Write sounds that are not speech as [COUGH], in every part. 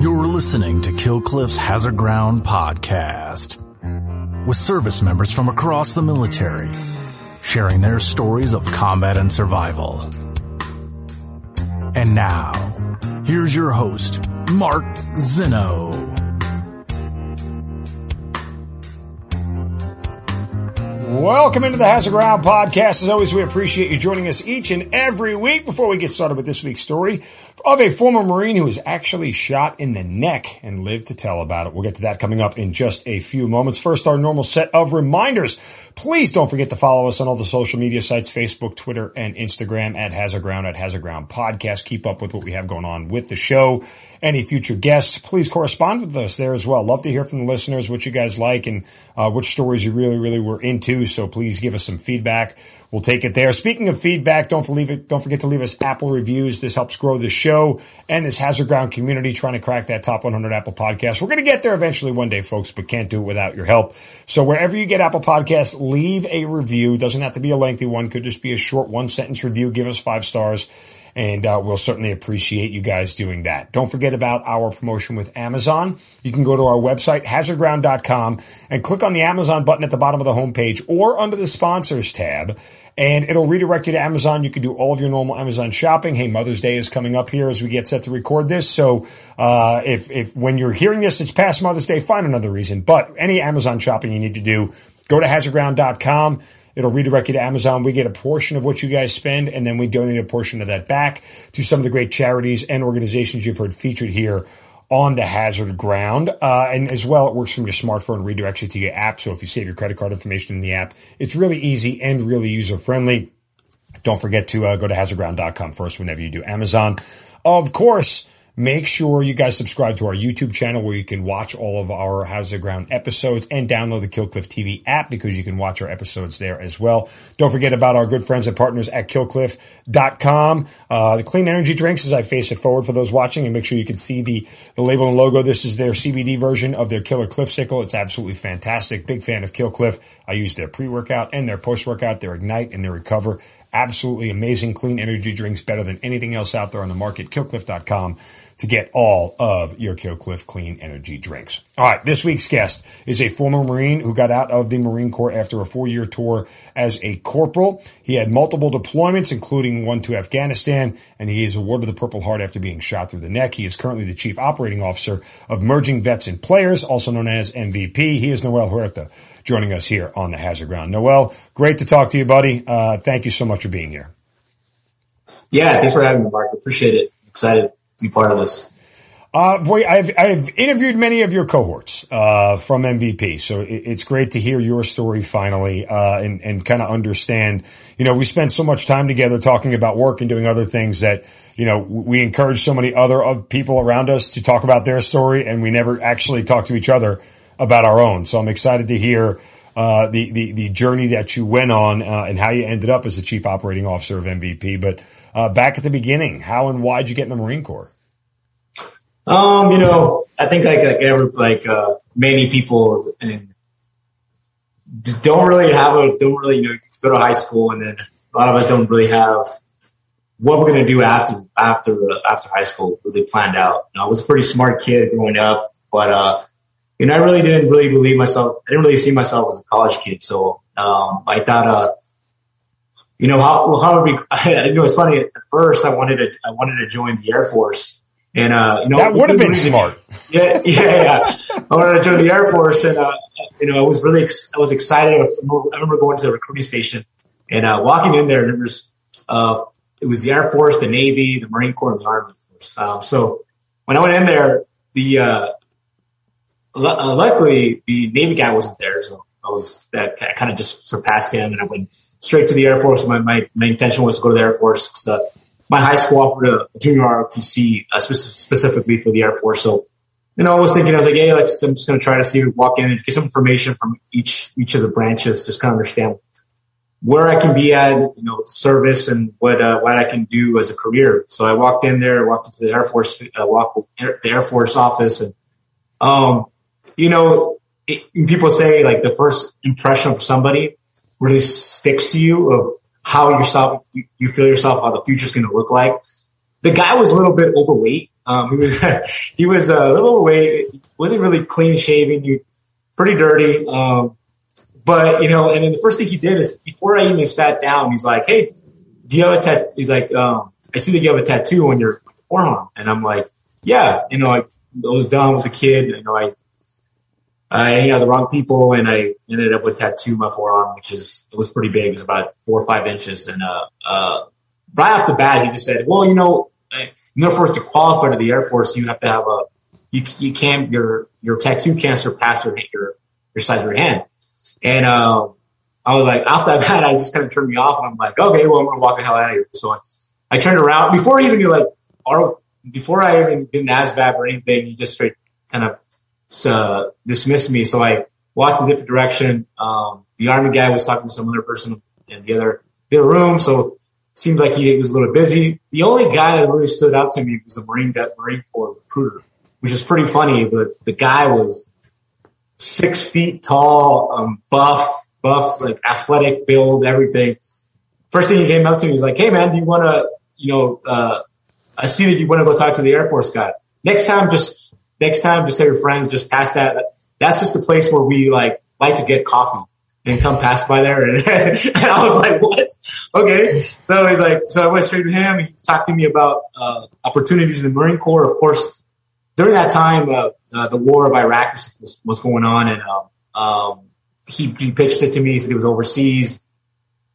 You're listening to Killcliff's Hazard Ground podcast with service members from across the military sharing their stories of combat and survival. And now, here's your host, Mark Zinno. Welcome into the Hazard Ground podcast. As always, we appreciate you joining us each and every week. Before we get started with this week's story of a former Marine who was actually shot in the neck and lived to tell about it. We'll get to that coming up in just a few moments. First, our normal set of reminders. Please don't forget to follow us on all the social media sites, Facebook, Twitter, and Instagram at Hazard Ground, at Hazard Ground Podcast. Keep up with what we have going on with the show. Any future guests, please correspond with us there as well. Love to hear from the listeners what you guys like and uh, which stories you really, really were into. So please give us some feedback. We'll take it there. Speaking of feedback, don't forget, don't forget to leave us Apple reviews. This helps grow the show and this Hazard Ground community trying to crack that top 100 Apple podcast. We're going to get there eventually one day, folks, but can't do it without your help. So wherever you get Apple podcasts, leave a review. Doesn't have to be a lengthy one. Could just be a short one sentence review. Give us five stars and uh, we'll certainly appreciate you guys doing that. Don't forget about our promotion with Amazon. You can go to our website, hazardground.com, and click on the Amazon button at the bottom of the homepage or under the sponsors tab, and it'll redirect you to Amazon. You can do all of your normal Amazon shopping. Hey, Mother's Day is coming up here as we get set to record this. So, uh, if, if when you're hearing this, it's past Mother's Day, find another reason. But any Amazon shopping you need to do, go to hazardground.com. It'll redirect you to Amazon. We get a portion of what you guys spend, and then we donate a portion of that back to some of the great charities and organizations you've heard featured here on the hazard ground. Uh, and as well, it works from your smartphone, redirects you to your app. So if you save your credit card information in the app, it's really easy and really user friendly. Don't forget to uh, go to hazardground.com first whenever you do Amazon. Of course, Make sure you guys subscribe to our YouTube channel where you can watch all of our Hazard Ground episodes and download the Killcliff TV app because you can watch our episodes there as well. Don't forget about our good friends and partners at killcliff.com. Uh, the clean energy drinks as I face it forward for those watching and make sure you can see the, the label and logo. This is their CBD version of their Killer Cliff Sickle. It's absolutely fantastic. Big fan of Killcliff. I use their pre-workout and their post-workout, their Ignite and their Recover. Absolutely amazing clean energy drinks, better than anything else out there on the market. Killcliff.com to get all of your Killcliff clean energy drinks. All right. This week's guest is a former Marine who got out of the Marine Corps after a four year tour as a corporal. He had multiple deployments, including one to Afghanistan, and he is awarded the Purple Heart after being shot through the neck. He is currently the chief operating officer of Merging Vets and Players, also known as MVP. He is Noel Huerta joining us here on the Hazard Ground. Noel, great to talk to you, buddy. Uh, thank you so much for being here. Yeah, thanks for having me, Mark. Appreciate it. Excited be part of this. Uh, boy, I've, I've interviewed many of your cohorts, uh, from MVP. So it, it's great to hear your story finally, uh, and, and kind of understand, you know, we spend so much time together talking about work and doing other things that, you know, we encourage so many other people around us to talk about their story and we never actually talk to each other about our own. So I'm excited to hear, uh, the, the, the journey that you went on, uh, and how you ended up as the chief operating officer of MVP. But, uh, back at the beginning, how and why did you get in the Marine Corps? Um, you know, I think like like every like uh, many people and don't really have a don't really you know go to high school and then a lot of us don't really have what we're gonna do after after after high school really planned out. You know, I was a pretty smart kid growing up, but uh, you know, I really didn't really believe myself. I didn't really see myself as a college kid, so um, I thought uh you know, how, well, how would we, [LAUGHS] you know, it's funny. At first, I wanted to, I wanted to join the Air Force and, uh, you know, that would have been smart. [LAUGHS] Yeah. Yeah. yeah. I wanted to join the Air Force and, uh, you know, I was really, I was excited. I remember going to the recruiting station and, uh, walking in there and was, uh, it was the Air Force, the Navy, the Marine Corps, and the Army Force. Um, so when I went in there, the, uh, l- luckily the Navy guy wasn't there. So I was, that kind of just surpassed him and I went, straight to the Air Force. My, my, my intention was to go to the Air Force because uh, my high school offered a, junior ROTC uh, specifically for the Air Force. So, you know, I was thinking, I was like, hey, let's, I'm just going to try to see, walk in and get some information from each, each of the branches, just kind of understand where I can be at, you know, service and what, uh, what I can do as a career. So I walked in there, walked into the Air Force, uh, walked the Air Force office and, um, you know, it, people say like the first impression of somebody really sticks to you of how yourself, you, you feel yourself, how the future is going to look like. The guy was a little bit overweight. Um, he was [LAUGHS] he was a little overweight. wasn't really clean shaven. He pretty dirty. Um, but you know, and then the first thing he did is before I even sat down, he's like, "Hey, do you have a tattoo?" He's like, um, "I see that you have a tattoo on your forearm," and I'm like, "Yeah." You know, I, I was dumb as a kid. You know, I I hang out the wrong people, and I ended up with tattoo my forearm, which is it was pretty big. It was about four or five inches, and uh, uh, right off the bat, he just said, "Well, you know, in order for to qualify to the Air Force, you have to have a you you can't your your tattoo can't surpass your your your size of your hand." And um, I was like, off that bat, [LAUGHS] I just kind of turned me off, and I'm like, okay, well, I'm gonna walk the hell out of here. So I, I turned around before even knew like, or before I even did an ASVAB or anything, he just straight kind of uh, dismissed me. So I walked a different direction. Um, the army guy was talking to some other person in the other, the other room. So seemed like he was a little busy. The only guy that really stood out to me was a Marine, Marine Corps recruiter, which is pretty funny, but the guy was six feet tall, um, buff, buff, like athletic build, everything. First thing he came up to me was like, Hey man, do you want to, you know, uh, I see that you want to go talk to the Air Force guy. Next time, just, next time, just tell your friends, just pass that. That's just the place where we like, like to get coffee and come pass by there. And, [LAUGHS] and, I was like, what? Okay. So he's like, so I went straight to him. He talked to me about, uh, opportunities in the Marine Corps. Of course, during that time, uh, uh, the war of Iraq was, was going on and, um, um, he, he pitched it to me. He said he was overseas.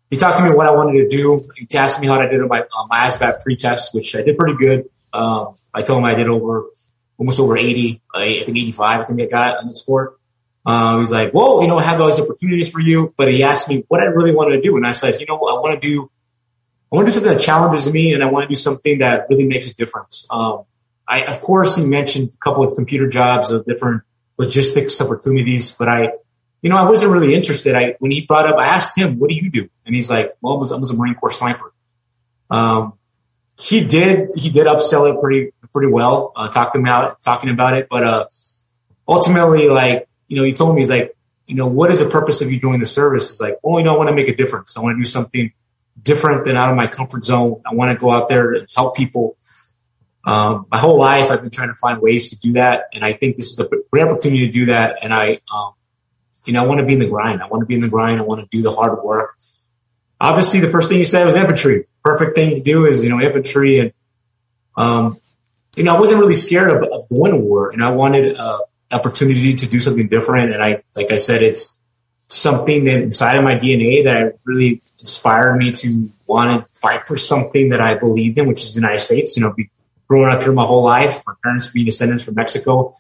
He talked to me what I wanted to do. He asked me how I did on my, uh, my ASVAB pre-test, which I did pretty good. Um, I told him I did over, almost over 80, I think 85, I think I got on the sport. Um, he's like, well, you know, I have all these opportunities for you, but he asked me what I really wanted to do. And I said, you know, I want to do, I want to do something that challenges me and I want to do something that really makes a difference. Um, I, of course, he mentioned a couple of computer jobs of different logistics opportunities, but I, you know, I wasn't really interested. I, when he brought up, I asked him, what do you do? And he's like, well, I was, I was a Marine Corps sniper. Um, he did, he did upsell it pretty, pretty well, uh, talking about, talking about it. But, uh, ultimately, like, you know, he told me, he's like, you know, what is the purpose of you joining the service? It's like, oh, you know, I want to make a difference. I want to do something different than out of my comfort zone. I want to go out there and help people. Um, my whole life, I've been trying to find ways to do that. And I think this is a great opportunity to do that. And I, um, you know, I want to be in the grind. I want to be in the grind. I want to do the hard work. Obviously, the first thing you said was infantry. Perfect thing to do is, you know, infantry. And, um, you know, I wasn't really scared of, of going to war and I wanted, uh, opportunity to do something different. And I, like I said, it's something that inside of my DNA that really inspired me to want to fight for something that I believed in, which is the United States. You know, be, growing up here my whole life, my parents being descendants from Mexico.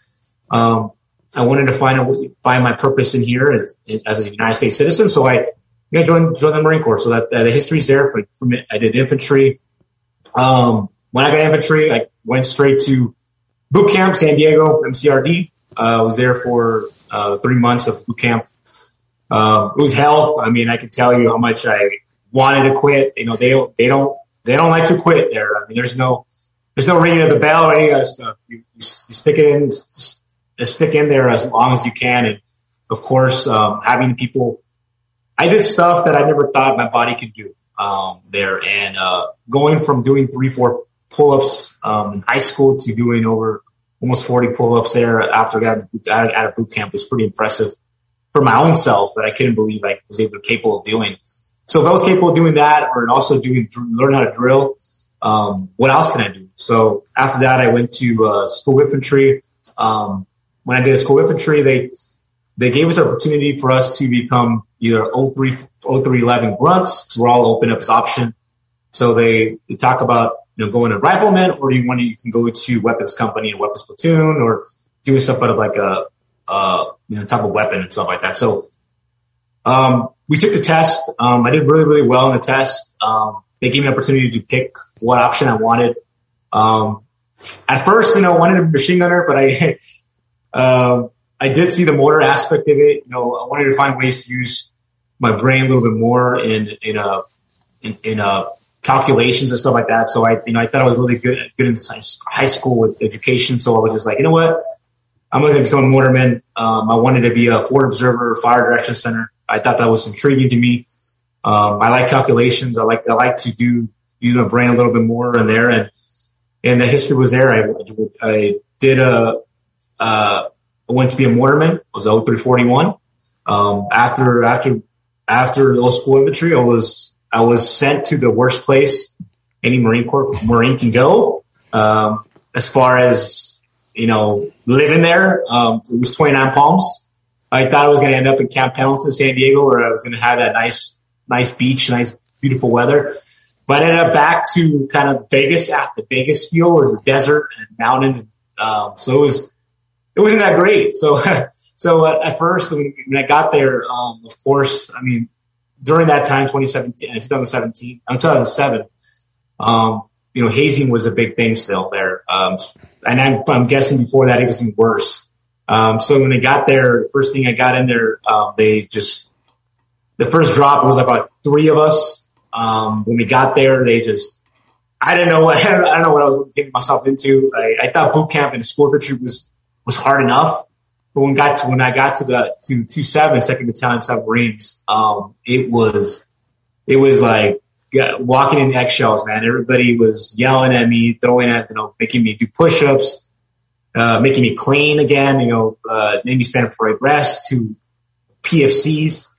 Um, I wanted to find a, find my purpose in here as, as a United States citizen. So I, you joined, joined the Marine Corps. So that, that the history's there for, for me. I did infantry. Um, when I got infantry, I went straight to boot camp, San Diego, MCRD. Uh, I was there for uh, three months of boot camp. Um, it was hell. I mean, I can tell you how much I wanted to quit. You know, they they don't, they don't like to quit there. I mean, there's no, there's no ringing of the bell or any of that stuff. You, you, you stick it in, stick in there as long as you can. And of course, um, having people, I did stuff that I never thought my body could do, um, there and, uh, going from doing three, four pull-ups, um, in high school to doing over almost 40 pull-ups there after I got out of boot camp was pretty impressive for my own self that I couldn't believe I was able capable of doing. So if I was capable of doing that or also doing, learn how to drill, um, what else can I do? So after that, I went to, uh, school infantry. Um, when I did school infantry, they, they gave us an opportunity for us to become either 03, 0311 grunts. So we're all open up as option. So they, they talk about you know, going to rifleman or you want to, you can go to weapons company and weapons platoon or doing stuff out of like a, uh, you know, type of weapon and stuff like that. So, um, we took the test. Um, I did really, really well in the test. Um, they gave me an opportunity to pick what option I wanted. Um, at first, you know, I wanted a machine gunner, but I, [LAUGHS] uh, I did see the mortar aspect of it. You know, I wanted to find ways to use my brain a little bit more in, in a, in, in a calculations and stuff like that. So I, you know, I thought I was really good, good in high school with education. So I was just like, you know what? I'm going to become a mortarman. Um, I wanted to be a forward observer, fire direction center. I thought that was intriguing to me. Um, I like calculations. I like, I like to do, you know, brain a little bit more in there. And, and the history was there. I, I did a, uh, I went to be a mortarman. I was 0341. Um, after, after, after the old school infantry, I was, I was sent to the worst place any Marine Corps Marine can go. Um, as far as, you know, living there, um, it was 29 Palms. I thought I was going to end up in Camp Pendleton, San Diego, where I was going to have that nice, nice beach, nice, beautiful weather. But I ended up back to kind of Vegas after the Vegas feel or the desert and mountains. Um, so it was, it wasn't that great. So, [LAUGHS] so uh, at first when, I got there, um, of course, I mean, during that time, 2017, 2017, 2007, um, you know, hazing was a big thing still there. Um, and I'm, I'm, guessing before that it was even worse. Um, so when I got there, first thing I got in there, um, they just, the first drop, was about three of us. Um, when we got there, they just, I didn't know what, [LAUGHS] I don't know what I was getting myself into. I, I thought boot camp and school infantry was, was hard enough. But when got to, when I got to the, to two seven, second battalion seventh Marines, um, it was, it was like, walking in eggshells, man. Everybody was yelling at me, throwing at, you know, making me do push-ups, uh, making me clean again, you know, uh, made me stand up for a rest to PFCs,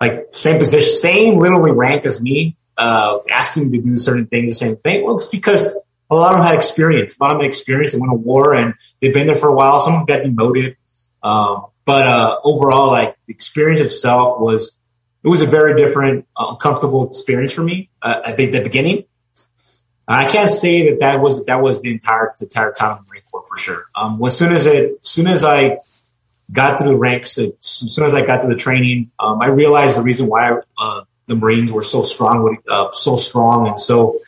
like same position, same literally rank as me, uh, asking me to do certain things, the same thing. Well, it's because a lot of them had experience, a lot of them had experience. They went to war and they've been there for a while. Some of them got demoted. Um, but, uh, overall, like the experience itself was, it was a very different, uncomfortable experience for me uh, at the, the, beginning. I can't say that that was that was the entire the entire time in the Marine Corps for sure. Um, as soon as it, as soon as I got through the ranks, as soon as I got through the training, um, I realized the reason why uh, the Marines were so strong, uh, so strong, and so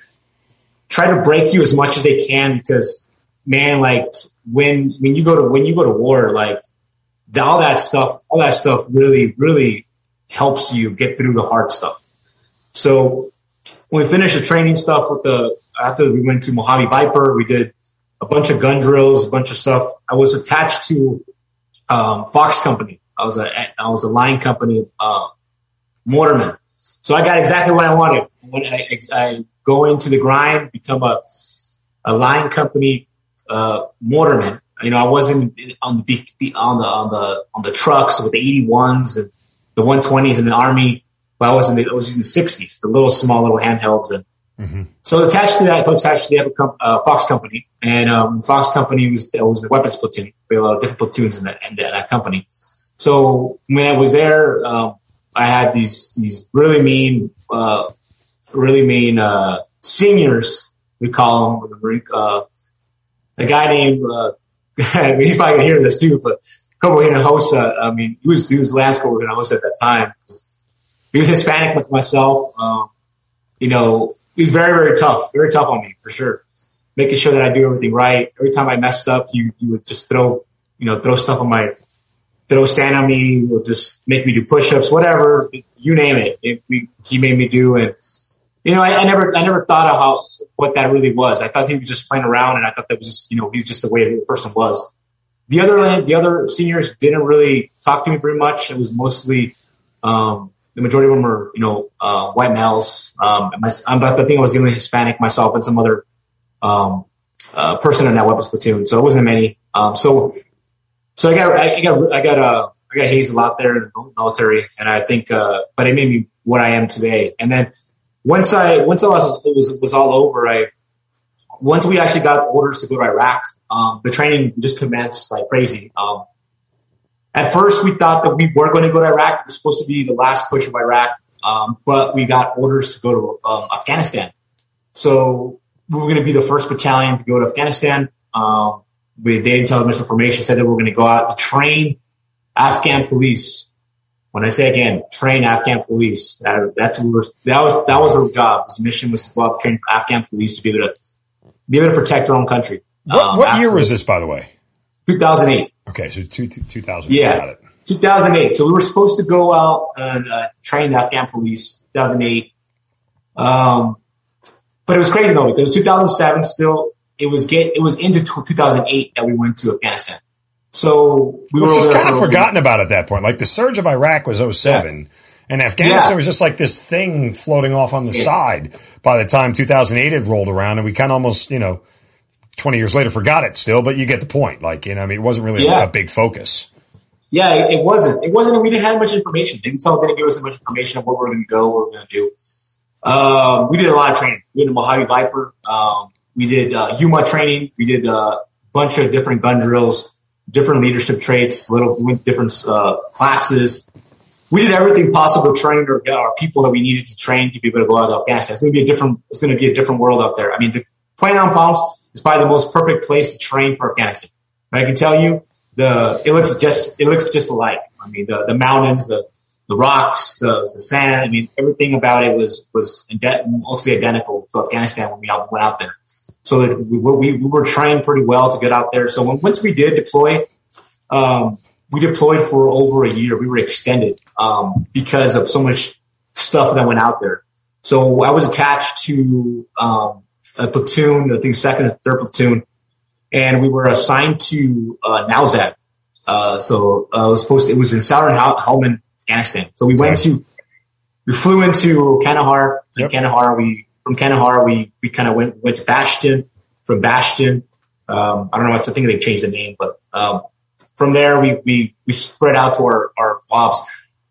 try to break you as much as they can because man, like when when you go to when you go to war, like all that stuff, all that stuff really really helps you get through the hard stuff. So when we finished the training stuff with the, after we went to Mojave Viper, we did a bunch of gun drills, a bunch of stuff. I was attached to, um, Fox company. I was a, I was a line company, uh, mortarman. So I got exactly what I wanted. When I, I go into the grind, become a, a line company, uh, mortarman. You know, I wasn't on the, on the, on the, on the trucks with the 81s and the 120s in the army. Well, I was in the, I was using the 60s, the little small little handhelds. And mm-hmm. so attached to that, I was attached to the uh, Fox company and, um, Fox company was, was the weapons platoon. We had a lot of different platoons in that, in that company. So when I was there, um, I had these, these really mean, uh, really mean, uh, seniors, we call them, uh, a guy named, uh, [LAUGHS] he's probably gonna hear this too, but Cobo host. I mean, he was, he was the last Cobo host at that time. He was Hispanic like myself. Um, you know, he was very, very tough, very tough on me for sure. Making sure that I do everything right. Every time I messed up, you, you would just throw, you know, throw stuff on my, throw sand on me, will just make me do push-ups, whatever, you name it. it we, he made me do. And, you know, I, I never, I never thought of how, what that really was. I thought he was just playing around and I thought that was just, you know, he was just the way the person was. The other, the other seniors didn't really talk to me very much. It was mostly, um, the majority of them were, you know, uh, white males. Um, my, I think I was the only Hispanic myself and some other, um, uh, person in that weapons platoon. So it wasn't many. Um, so, so I got, I, I got, I got, uh, I got hazed a lot there in the military and I think, uh, but it made me what I am today. And then once I, once I was, it was, was all over, I, once we actually got orders to go to Iraq, um, the training just commenced like crazy. Um, at first we thought that we were going to go to Iraq. It was supposed to be the last push of Iraq. Um, but we got orders to go to um, Afghanistan. So we were going to be the first battalion to go to Afghanistan. Um, with data intelligence information said that we we're going to go out to train Afghan police. When I say again, train Afghan police, that, that's what we were, that was, that was our job. His mission was to go out train Afghan police to be able to, be able to protect their own country. What, um, what year was this, by the way? 2008. Okay, so two, 2000. Yeah, 2008. So we were supposed to go out and uh, train the Afghan police. 2008. Um, but it was crazy though because 2007 still it was get it was into 2008 that we went to Afghanistan. So we Which were was kind of forgotten about at that point. Like the surge of Iraq was 07. Yeah. And Afghanistan yeah. was just like this thing floating off on the yeah. side by the time 2008 had rolled around and we kind of almost, you know, 20 years later forgot it still, but you get the point. Like, you know, I mean, it wasn't really Yeah. a big focus. Yeah, it, it wasn't. It wasn't. We didn't have much information. Intel didn't give us much information of what we are going to go, what we are going to do. Um, we did a lot of training. We did a Mojave Viper. Um, we did uh, Yuma training. We did a bunch of different gun drills, different leadership traits, little different uh, classes. We did everything possible to train our, our people that we needed to train to be able to go out to Afghanistan. It's going to be a different. It's going to be a different world out there. I mean, the Nine Palms is probably the most perfect place to train for Afghanistan. And I can tell you, the it looks just it looks just alike. I mean, the the mountains, the the rocks, the the sand. I mean, everything about it was was mostly identical to Afghanistan when we out, went out there. So that we, were- we we were trained pretty well to get out there. So when, once we did deploy, um, we deployed for over a year. We were extended um, because of so much stuff that went out there. So I was attached to um, a platoon, I think second or third platoon, and we were assigned to uh. Uh, so uh, it was supposed to, it was in Southern Hel- Helmand, Afghanistan. So we went to, we flew into Kandahar. Yep. Kandahar, we from we we kind of went went to Bastion. From Bastion, um, I don't know. I think they changed the name, but um, from there we we we spread out to our our fobs.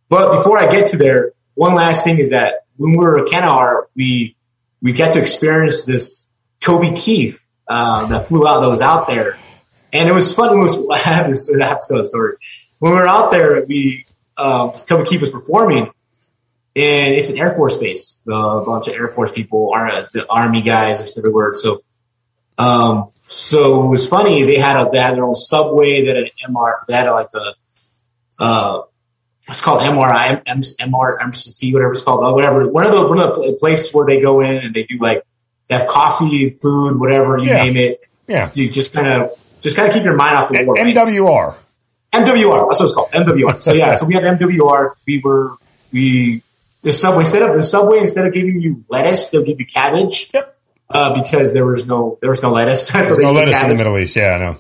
But before I get to there, one last thing is that when we were at Kandahar, we we get to experience this Toby Keith uh, that flew out that was out there, and it was fun. It was [LAUGHS] I have this episode story. When we were out there, we um, Toby Keith was performing, and it's an Air Force base. a bunch of Air Force people are the Army guys, it's everywhere. So, um, so what was funny is they had a they had their own subway that an MR had like a uh it's called MRI, M- MR, MCT, whatever it's called, uh, whatever. One of the one of the places where they go in and they do like they have coffee, food, whatever you Yeah. name it. Yeah. You just kind of just kind of keep your mind off the war. right? MWR. MWR. That's what it's called. MWR. So yeah, so we have MWR. We were we the subway instead of the subway instead of giving you lettuce, they'll give you cabbage. Yep. Uh, because there was no there was no lettuce. [LAUGHS] so they No gave lettuce in the. Middle East. Yeah, I know.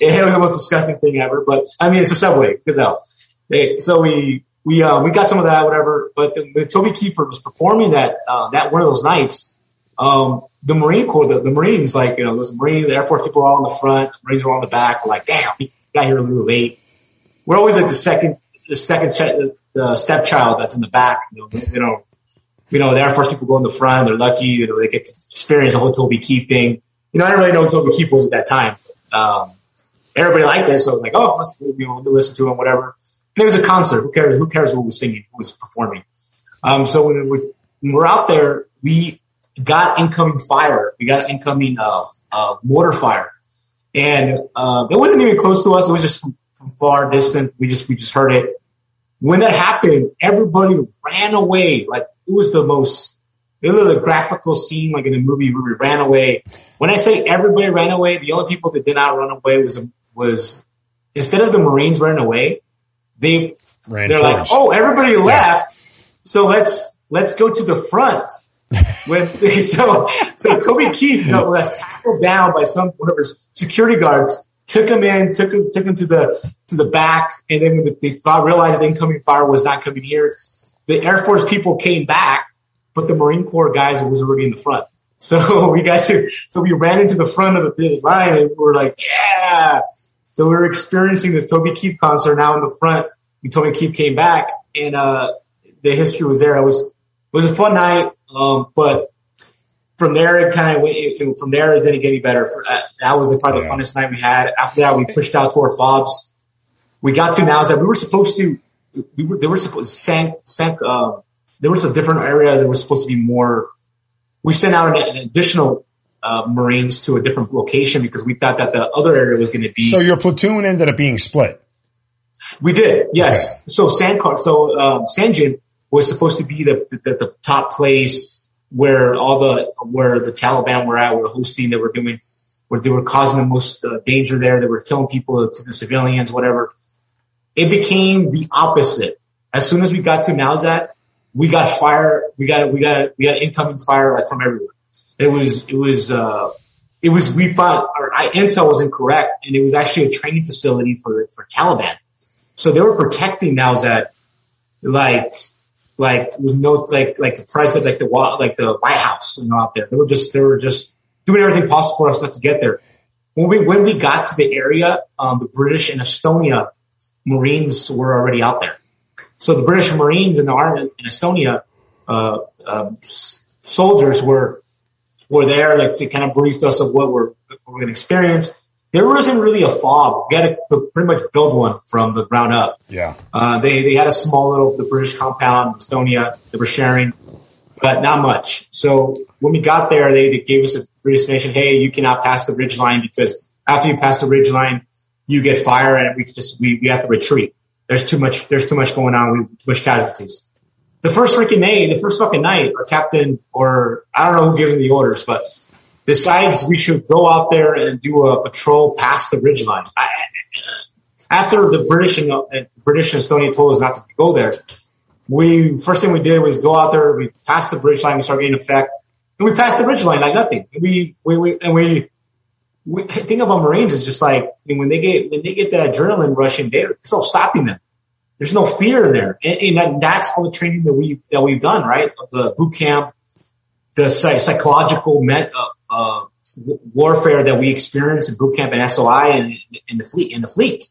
It was the most disgusting thing ever. But I mean, it's a subway. Gazelle. They, so we we uh, we got some of that, whatever. But the, the Toby Keith was performing that uh, that one of those nights. Um, the Marine Corps, the, the Marines, like you know, those Marines, the Air Force people are all in the front, the Marines are all in the back. We're like, damn, we got here a little late. We're always like the second, the second, ch- the, the stepchild that's in the back. You know, you know, you know, the Air Force people go in the front. They're lucky, you know, they get to experience the whole Toby Keith thing. You know, I didn't really know who Toby Keith was at that time. Um, everybody liked this, so I was like, oh, let's you know, listen to him, whatever. And it was a concert. Who cares? Who cares who was singing? Who was performing? Um, so when, we, when we're out there, we got incoming fire. We got incoming uh, uh, mortar fire, and uh, it wasn't even close to us. It was just from, from far distant. We just we just heard it. When that happened, everybody ran away. Like it was the most. It was a graphical scene, like in a movie where we ran away. When I say everybody ran away, the only people that did not run away was was instead of the Marines running away, they Ran they're like, oh, everybody left, so let's let's go to the front. [LAUGHS] When [LAUGHS] so so Toby Keith you know, was tackled down by some one of his security guards, took him in, took him took him to the to the back, and then the, they realized the incoming fire was not coming here, the Air Force people came back, but the Marine Corps guys was already in the front. [LAUGHS] So we got to so we ran into the front of the line and we were like, yeah. So we were experiencing this Toby Keith concert now in the front. And Toby Keith came back and, uh, the history was there. It was, it was a fun night. Um, but from there, it kind of went, from there, it didn't get any better. For, uh, that was probably the Yeah. funnest night we had. After that, we pushed out to our fobs. We got to now that we were supposed to, we were, they were supposed, sank, sank, uh, there was a different area that was supposed to be more, we sent out an, an additional, uh, Marines to a different location because we thought that the other area was going to be. So your platoon ended up being split. We did, yes. So Sandcar, so um, Sangin was supposed to be the, the the top place where all the where the Taliban were at, were hosting, they were doing, where they were causing the most uh, danger there. They were killing people, the civilians, whatever. It became the opposite. As soon as we got to Now Zad, we got fire. We got we got we got incoming fire like from everywhere. It was it was uh it was we found our intel was incorrect, and it was actually a training facility for for Taliban. So they were protecting Now Zad like like with no like like the president like the like the White House you know out there. They were just they were just doing everything possible for us not to get there. when we when we got to the area, um, the British and Estonia Marines were already out there. So the British Marines and the army in Estonia uh, uh, soldiers were were there, like they kind of briefed us of what we're, what we're going to experience. There wasn't really a fob. We had to pretty much build one from the ground up. Yeah. Uh, they they had a small little the British compound, in Estonia, they were sharing, but not much. So when we got there, they, they gave us a British nation, hey, you cannot pass the ridge line because after you pass the ridge line, you get fire and we just we, we have to retreat. There's too much there's too much going on. We too much casualties. The first freaking day, the first fucking night, our captain or I don't know who gave him the orders, but decides we should go out there and do a patrol past the ridge line. After the British and uh, British and Estonia told us not to go there, we first thing we did was go out there. We passed the bridge line. We started getting effect, and we passed the bridge line like nothing. We we, we and we. We think about Marines is just like when they get when they get that adrenaline rushing, there's no stopping them. There's no fear there, and, and that's all the training that we that we've done, right? The boot camp, the psychological met, uh, uh, warfare that we experienced in boot camp and SOI and in the fleet in the fleet.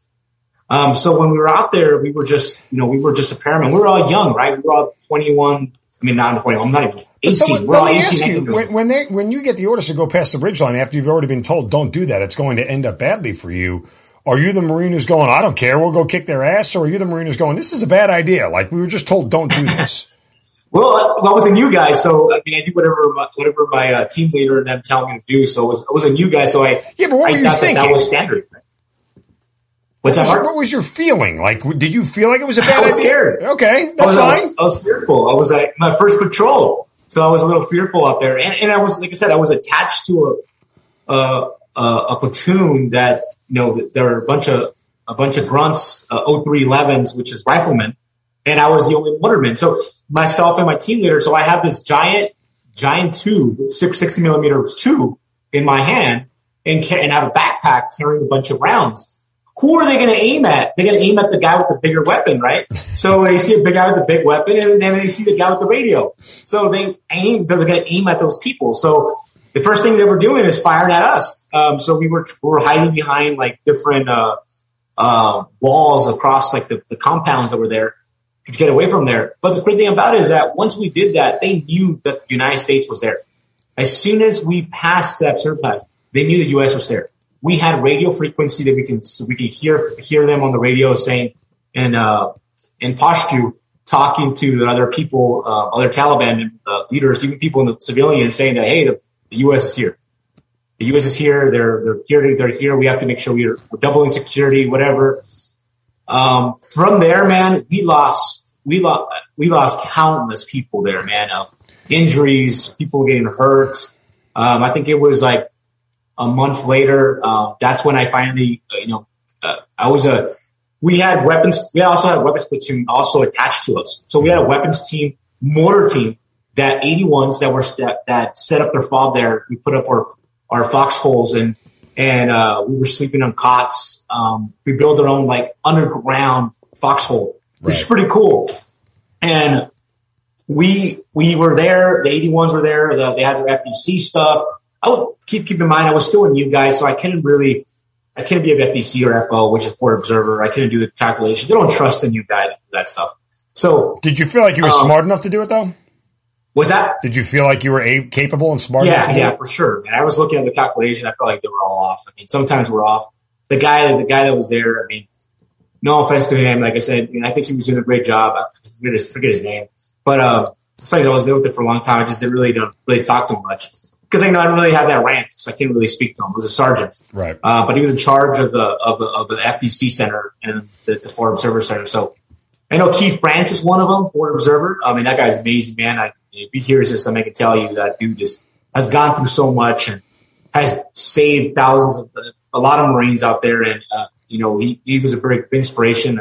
Um, so when we were out there, we were just, you know, we were just a paramount. We were all young, right? We were all 21. I mean, not 21. I'm not even 18. So we're all 18, you, when, when, they, when you get the orders to go past the bridge line after you've already been told, don't do that. It's going to end up badly for you. Are you the Marine who's going, I don't care. We'll go kick their ass. Or are you the Marine who's going, this is a bad idea. Like we were just told, don't do this. [LAUGHS] well, I was a new guy. So, I mean, I do whatever, my, whatever my uh, team leader and them tell me to do. So I was, I was a new guy. So I, yeah, but what I were you thinking? That, that was standard. What's what? Was, what was your feeling? Like, did you feel like it was a bad I was idea? scared. Okay, that's I was, fine. I was, I was, fearful. I was like my first patrol, so I was a little fearful out there, and, and I was, like I said, I was attached to a a, a platoon that you know there were a bunch of a bunch of grunts, uh, 0311s, which is riflemen, and I was the only waterman. So myself and my team leader. So I had this giant giant tube, 60 millimeter tube in my hand, and, and have a backpack carrying a bunch of rounds who are they going to aim at? They're going to aim at the guy with the bigger weapon, right? So they see a big guy with the big weapon and then they see the guy with the radio. So they aim, they're going to aim at those people. So the first thing they were doing is firing at us. Um, so we were, we were hiding behind like different, uh, uh, walls across like the, the compounds that were there to get away from there. But the great thing about it is that once we did that, they knew that the United States was there. As soon as we passed that surpass, they knew the U.S. was there we had radio frequency that we can so we can hear hear them on the radio saying and uh in Pashto talking to other people, uh, other Taliban uh, leaders, even people in the civilian saying that hey, the, the, U.S. is here. The U.S. is here. They're they're here. They're here. We have to make sure we're, we're doubling security, whatever. Um, from there, man, we lost we lost we lost countless people there, man. Of injuries, people getting hurt. Um, I think it was like a month later, uh, that's when I finally, uh, you know, uh, I was a, we had weapons, we also had a weapons platoon also attached to us. So we had a weapons team, mortar team that 81s that were, that, that set up their fob there. We put up our, our foxholes and, and, uh, we were sleeping on cots. Um, we built our own like underground foxhole, which right. is pretty cool. And we, we were there. The 81s were there. The, they had their FDC stuff. I would keep keep in mind I was still a new guy, so I couldn't really I couldn't be a FDC or FO, which is for observer. I couldn't do the calculations. They don't trust a new guy to do that stuff. So did you feel like you were um, smart enough to do it though? Was that? Did you feel like you were a- capable and smart? Yeah, yeah, for sure. And I was looking at the calculation. I felt like they were all off. I mean, sometimes we're off. The guy, the guy that was there. I mean, no offense to him. Like I said, I, mean, I think he was doing a great job. I forget his, forget his name, but uh, it's funny. I was there with it for a long time. I just didn't really don't really talk to him much because I know I didn't really have that rank because I couldn't really speak to him. He was a sergeant, right? Uh, but he was in charge of the of the of the FDC center and the, the Forward Observer Center. So I know Keith Branch is one of them, Forward Observer. I mean, that guy's amazing, man. I, if he hears this, I can tell you that dude just has gone through so much and has saved thousands of a lot of Marines out there. And uh, you know, he he was a big inspiration.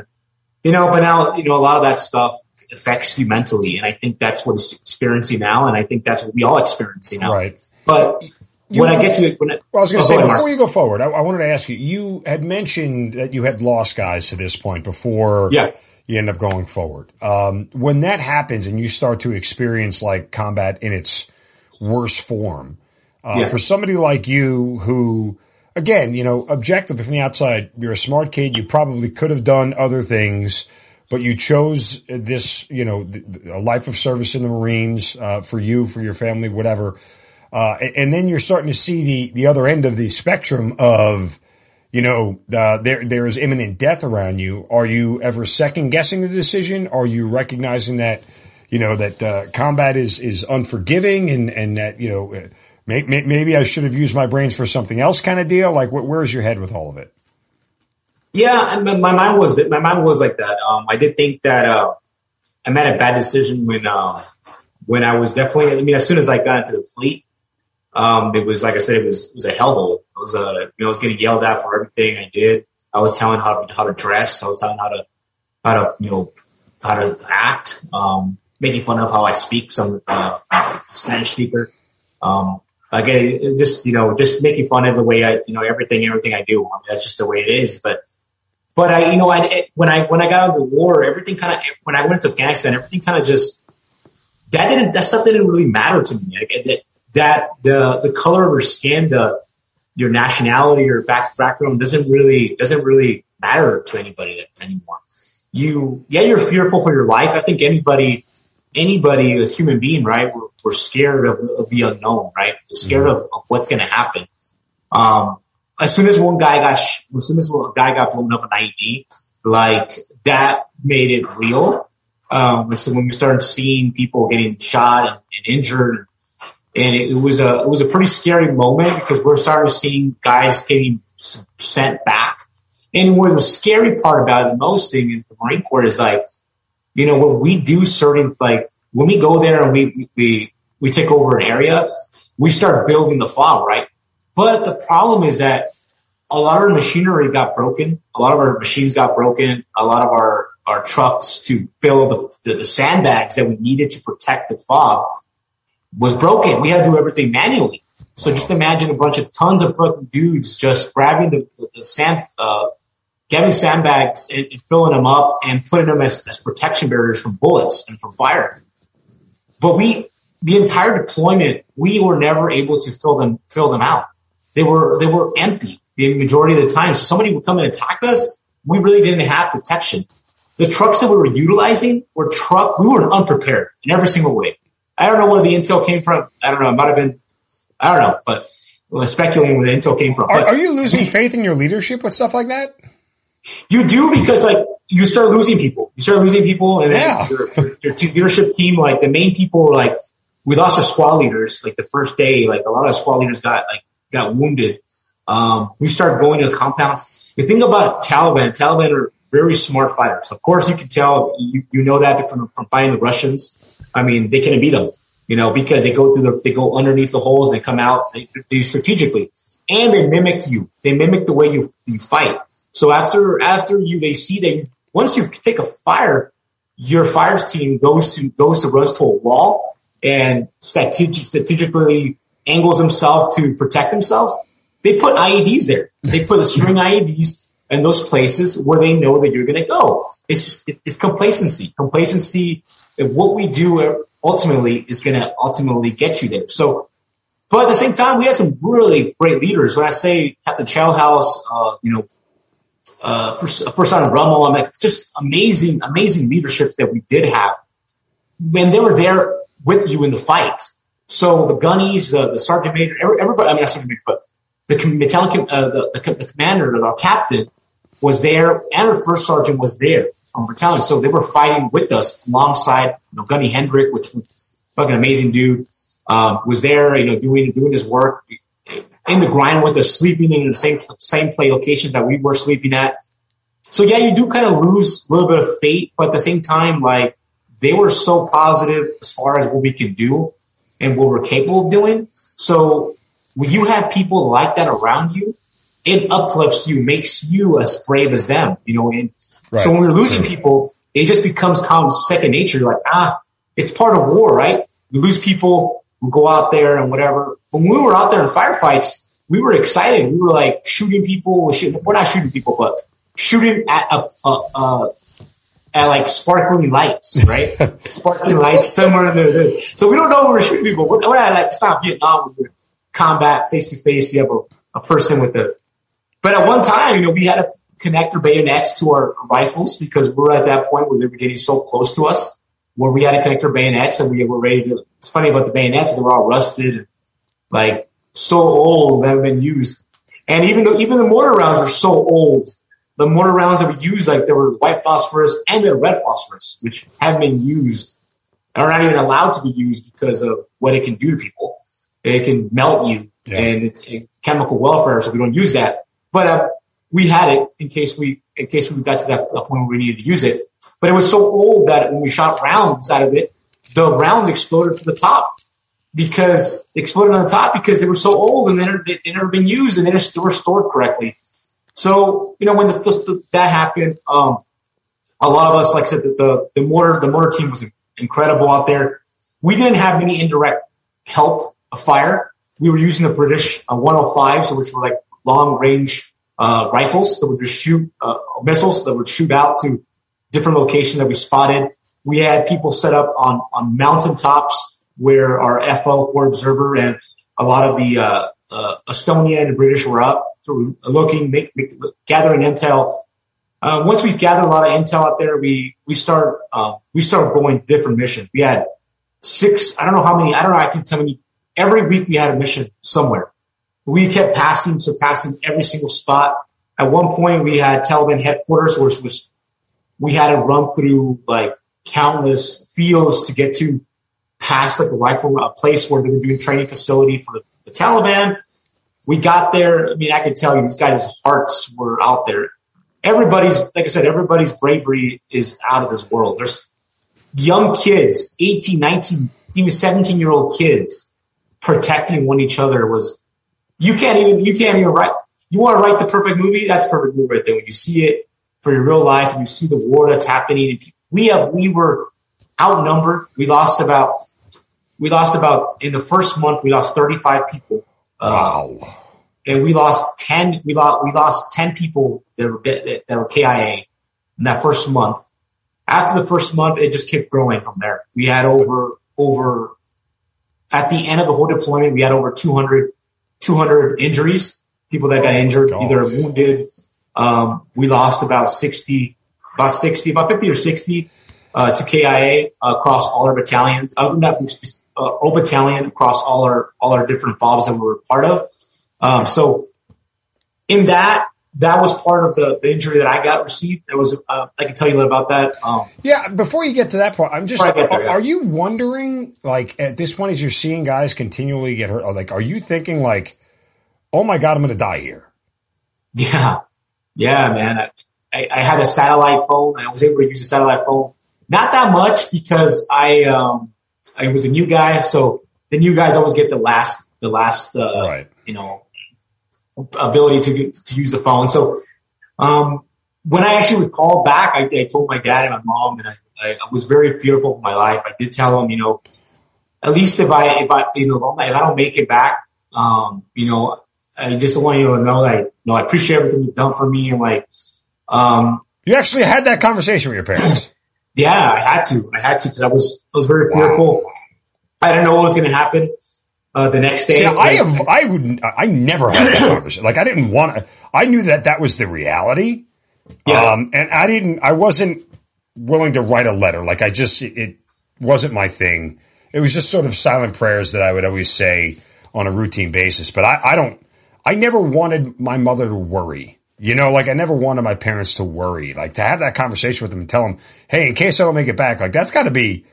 You know, but now you know a lot of that stuff affects you mentally, and I think that's what he's experiencing now, and I think that's what we all experiencing now. Right. But you when I get to it, when I, well, I was going to oh, say before you go forward, I, I, wanted to ask you. You had mentioned that you had lost guys to this point before. Yeah. You end up going forward. Um, when that happens and you start to experience like combat in its worst form, uh, yeah. for somebody like you who again, you know, objective from the outside, you're a smart kid. You probably could have done other things, but you chose this, you know, a life of service in the Marines uh, for you, for your family, whatever. Uh, and then you're starting to see the the other end of the spectrum of, you know, uh, there there is imminent death around you. Are you ever second guessing the decision? Are you recognizing that, you know, that uh, combat is is unforgiving and and that you know maybe I should have used my brains for something else kind of deal? Like, where's your head with all of it? Yeah, my mind was my mind was like that. Um, I did think that uh, I made a bad decision when uh, when I was definitely. I mean, as soon as I got into the fleet, um, it was like I said, it was it was a hellhole. It was uh, you know, I was getting yelled at for everything I did. I was telling how to how to dress. I was telling how to how to you know how to act. Um, making fun of how I speak. Some uh, Spanish speaker. Um, again, just, you know, just making fun of the way I, you know, everything, everything I do. I mean, that's just the way it is. But, but I, you know, I, when I, when I got out of the war, everything kind of, when I went to Afghanistan, everything kind of just, that didn't, that stuff didn't really matter to me. That, that, the, the color of her skin, the, your nationality or back, background doesn't really, doesn't really matter to anybody anymore. You, yeah, you're fearful for your life. I think anybody, anybody as human being, right? We're, we're scared of, of, the unknown, right? We're scared mm-hmm. of, of, what's going to happen. Um, as soon as one guy got, sh- as soon as a guy got blown up in IED, like that made it real. Um, so when we started seeing people getting shot and, and injured, and it, was a it was a pretty scary moment because we're starting to see guys getting sent back. And what the scary part about it, the most thing is the Marine Corps is like you know, when we do certain, like, when we go there and we, we, we take over an area, we start building the FOB, right? But the problem is that a lot of our machinery got broken. A lot of our machines got broken. A lot of our, our trucks to fill the, the, the sandbags that we needed to protect the FOB was broken. We had to do everything manually. So just imagine a bunch of tons of fucking dudes just grabbing the, the, the sand, uh, getting sandbags and, and, filling them up and putting them as, as protection barriers from bullets and from fire. But we, the entire deployment, we were never able to fill them, fill them out. They were, they were empty the majority of the time. So somebody would come and attack us. We really didn't have protection. The trucks that we were utilizing were truck, we were unprepared in every single way. I don't know where the intel came from. I don't know. It might have been, I don't know, but speculating where the intel came from. Are, are you losing faith in your leadership with stuff like that? You do because like you start losing people. You start losing people, and then yeah. your, your, your leadership team, like the main people, like we lost our squad leaders. Like the first day, like a lot of squad leaders got like got wounded. Um, we started going to the compounds. The thing about Taliban, Taliban are very smart fighters. Of course, you can tell you, you know that from, from fighting the Russians. I mean, they can beat them, you know, because they go through the they go underneath the holes and they come out. They, they strategically and they mimic you. They mimic the way you you fight. So after after you they see that you, once you take a fire, your fires team goes to goes to runs to a wall and strategic, strategically angles himself to protect themselves. They put IEDs there. They put a string IEDs in those places where they know that you're going to go. It's it's complacency. Complacency. What we do ultimately is going to ultimately get you there. So, but at the same time, we had some really great leaders. When I say Captain Chowhouse, uh, you know, uh, first, first on Rummel. I'm like, just amazing, amazing leadership that we did have. When they were there with you in the fight. So the gunnies, the, the sergeant major, everybody, I mean, not sergeant major, but the battalion, uh, the, the, the commander, our captain was there and our first sergeant was there from battalion. So they were fighting with us alongside, you know, Gunny Hendrick, which was fucking amazing dude, um, was there, you know, doing, doing his work in the grind with us, sleeping in the same same play locations that we were sleeping at. So yeah, you do kind of lose a little bit of fate, but at the same time, like they were so positive as far as what we can do and what we're capable of doing. So when you have people like that around you, it uplifts you, makes you as brave as them, you know. And right. so when we're losing people, it just becomes common second nature. You're like, ah, it's part of war, right? We lose people, we go out there and whatever. When we were out there in firefights, we were excited. We were like shooting people. We're not shooting people, but shooting at a, a, a at like sparkling lights, right? [LAUGHS] sparkling lights somewhere in there. So we don't know we're shooting people. We're, we're at like, it's not Vietnam. We're combat face to face. You have a, a person with a But at one time, you know, we had to connect our bayonets to our rifles because we're at that point where they were getting so close to us where we had to connect our bayonets and we were ready to, it's funny about the bayonets, they were all rusted like so old that have been used. And even though, even the mortar rounds are so old, the mortar rounds that we use, like there were white phosphorus and we red phosphorus, which haven't been used and are not even allowed to be used because of what it can do to people. It can melt you yeah. and it's chemical warfare. So we don't use that, but uh, we had it in case we, in case we got to that point where we needed to use it. But it was so old that when we shot rounds out of it, the rounds exploded to the top because exploded on the top because they were so old and they never, never been used and they, were stored correctly. So, you know, when the, the, that happened, um, a lot of us, like I said, the, the, the mortar, the mortar team was incredible out there. We didn't have any indirect help of fire. We were using the British uh, 105s, which were like long range, uh, rifles that would just shoot, uh, missiles that would shoot out to different locations that we spotted. We had people set up on, on mountaintops where our FO for observer and a lot of the, uh, uh, Estonia and British were up. So we're looking, make, make, gathering intel. Uh, once we've gathered a lot of intel out there, we, we start, um, we started going different missions. We had six, I don't know how many, I don't know, I can tell you, every week we had a mission somewhere. We kept passing, surpassing every single spot. At one point we had Taliban headquarters, which was we had to run through like countless fields to get to past like a rifle, a place where they were doing training facility for the, the Taliban. We got there. I mean, I could tell you these guys' hearts were out there. Everybody's, like I said, everybody's bravery is out of this world. There's young kids, 18, 19, even 17 year old kids protecting one each other was, you can't even, you can't even write, you want to write the perfect movie? That's the perfect movie right there. When you see it, for your real life and you see the war that's happening. And we have, we were outnumbered. We lost about, we lost about, in the first month, we lost 35 people. Uh, wow. And we lost 10, we lost, we lost 10 people that were, that were KIA in that first month. After the first month, it just kept growing from there. We had over, over, at the end of the whole deployment, we had over 200, 200 injuries, people that got injured, Gosh. either wounded, um, we lost about 60, about 60, about 50 or 60, uh, to KIA across all our battalions, uh, not, uh, all battalion across all our, all our different FOBs that we were part of. Um, so in that, that was part of the, the injury that I got received. It was, uh, I can tell you a little about that. Um, yeah, before you get to that point, I'm just, there, are, yeah. are you wondering, like, at this point, as you're seeing guys continually get hurt, like, are you thinking, like, oh my God, I'm going to die here? Yeah. Yeah, man. I, I, had a satellite phone. I was able to use a satellite phone. Not that much because I, um, I was a new guy. So the new guys always get the last, the last, uh, right. you know, ability to, to use the phone. So, um, when I actually was called back, I, I, told my dad and my mom and I, I, was very fearful for my life. I did tell them, you know, at least if I, if I, you know, if I don't make it back, um, you know, I just want you to know that, you know, I appreciate everything you've done for me and like, um, you actually had that conversation with your parents. [CLEARS THROAT] yeah, I had to. I had to because I was, I was very wow. fearful. I didn't know what was going to happen. Uh, the next day, See, I have, I would, I never had that conversation. Like I didn't want to, I knew that that was the reality. Yeah. Um, and I didn't, I wasn't willing to write a letter. Like I just, it wasn't my thing. It was just sort of silent prayers that I would always say on a routine basis. But I, I don't, I never wanted my mother to worry. You know, like I never wanted my parents to worry. Like to have that conversation with them and tell them, hey, in case I don't make it back, like that's got to be.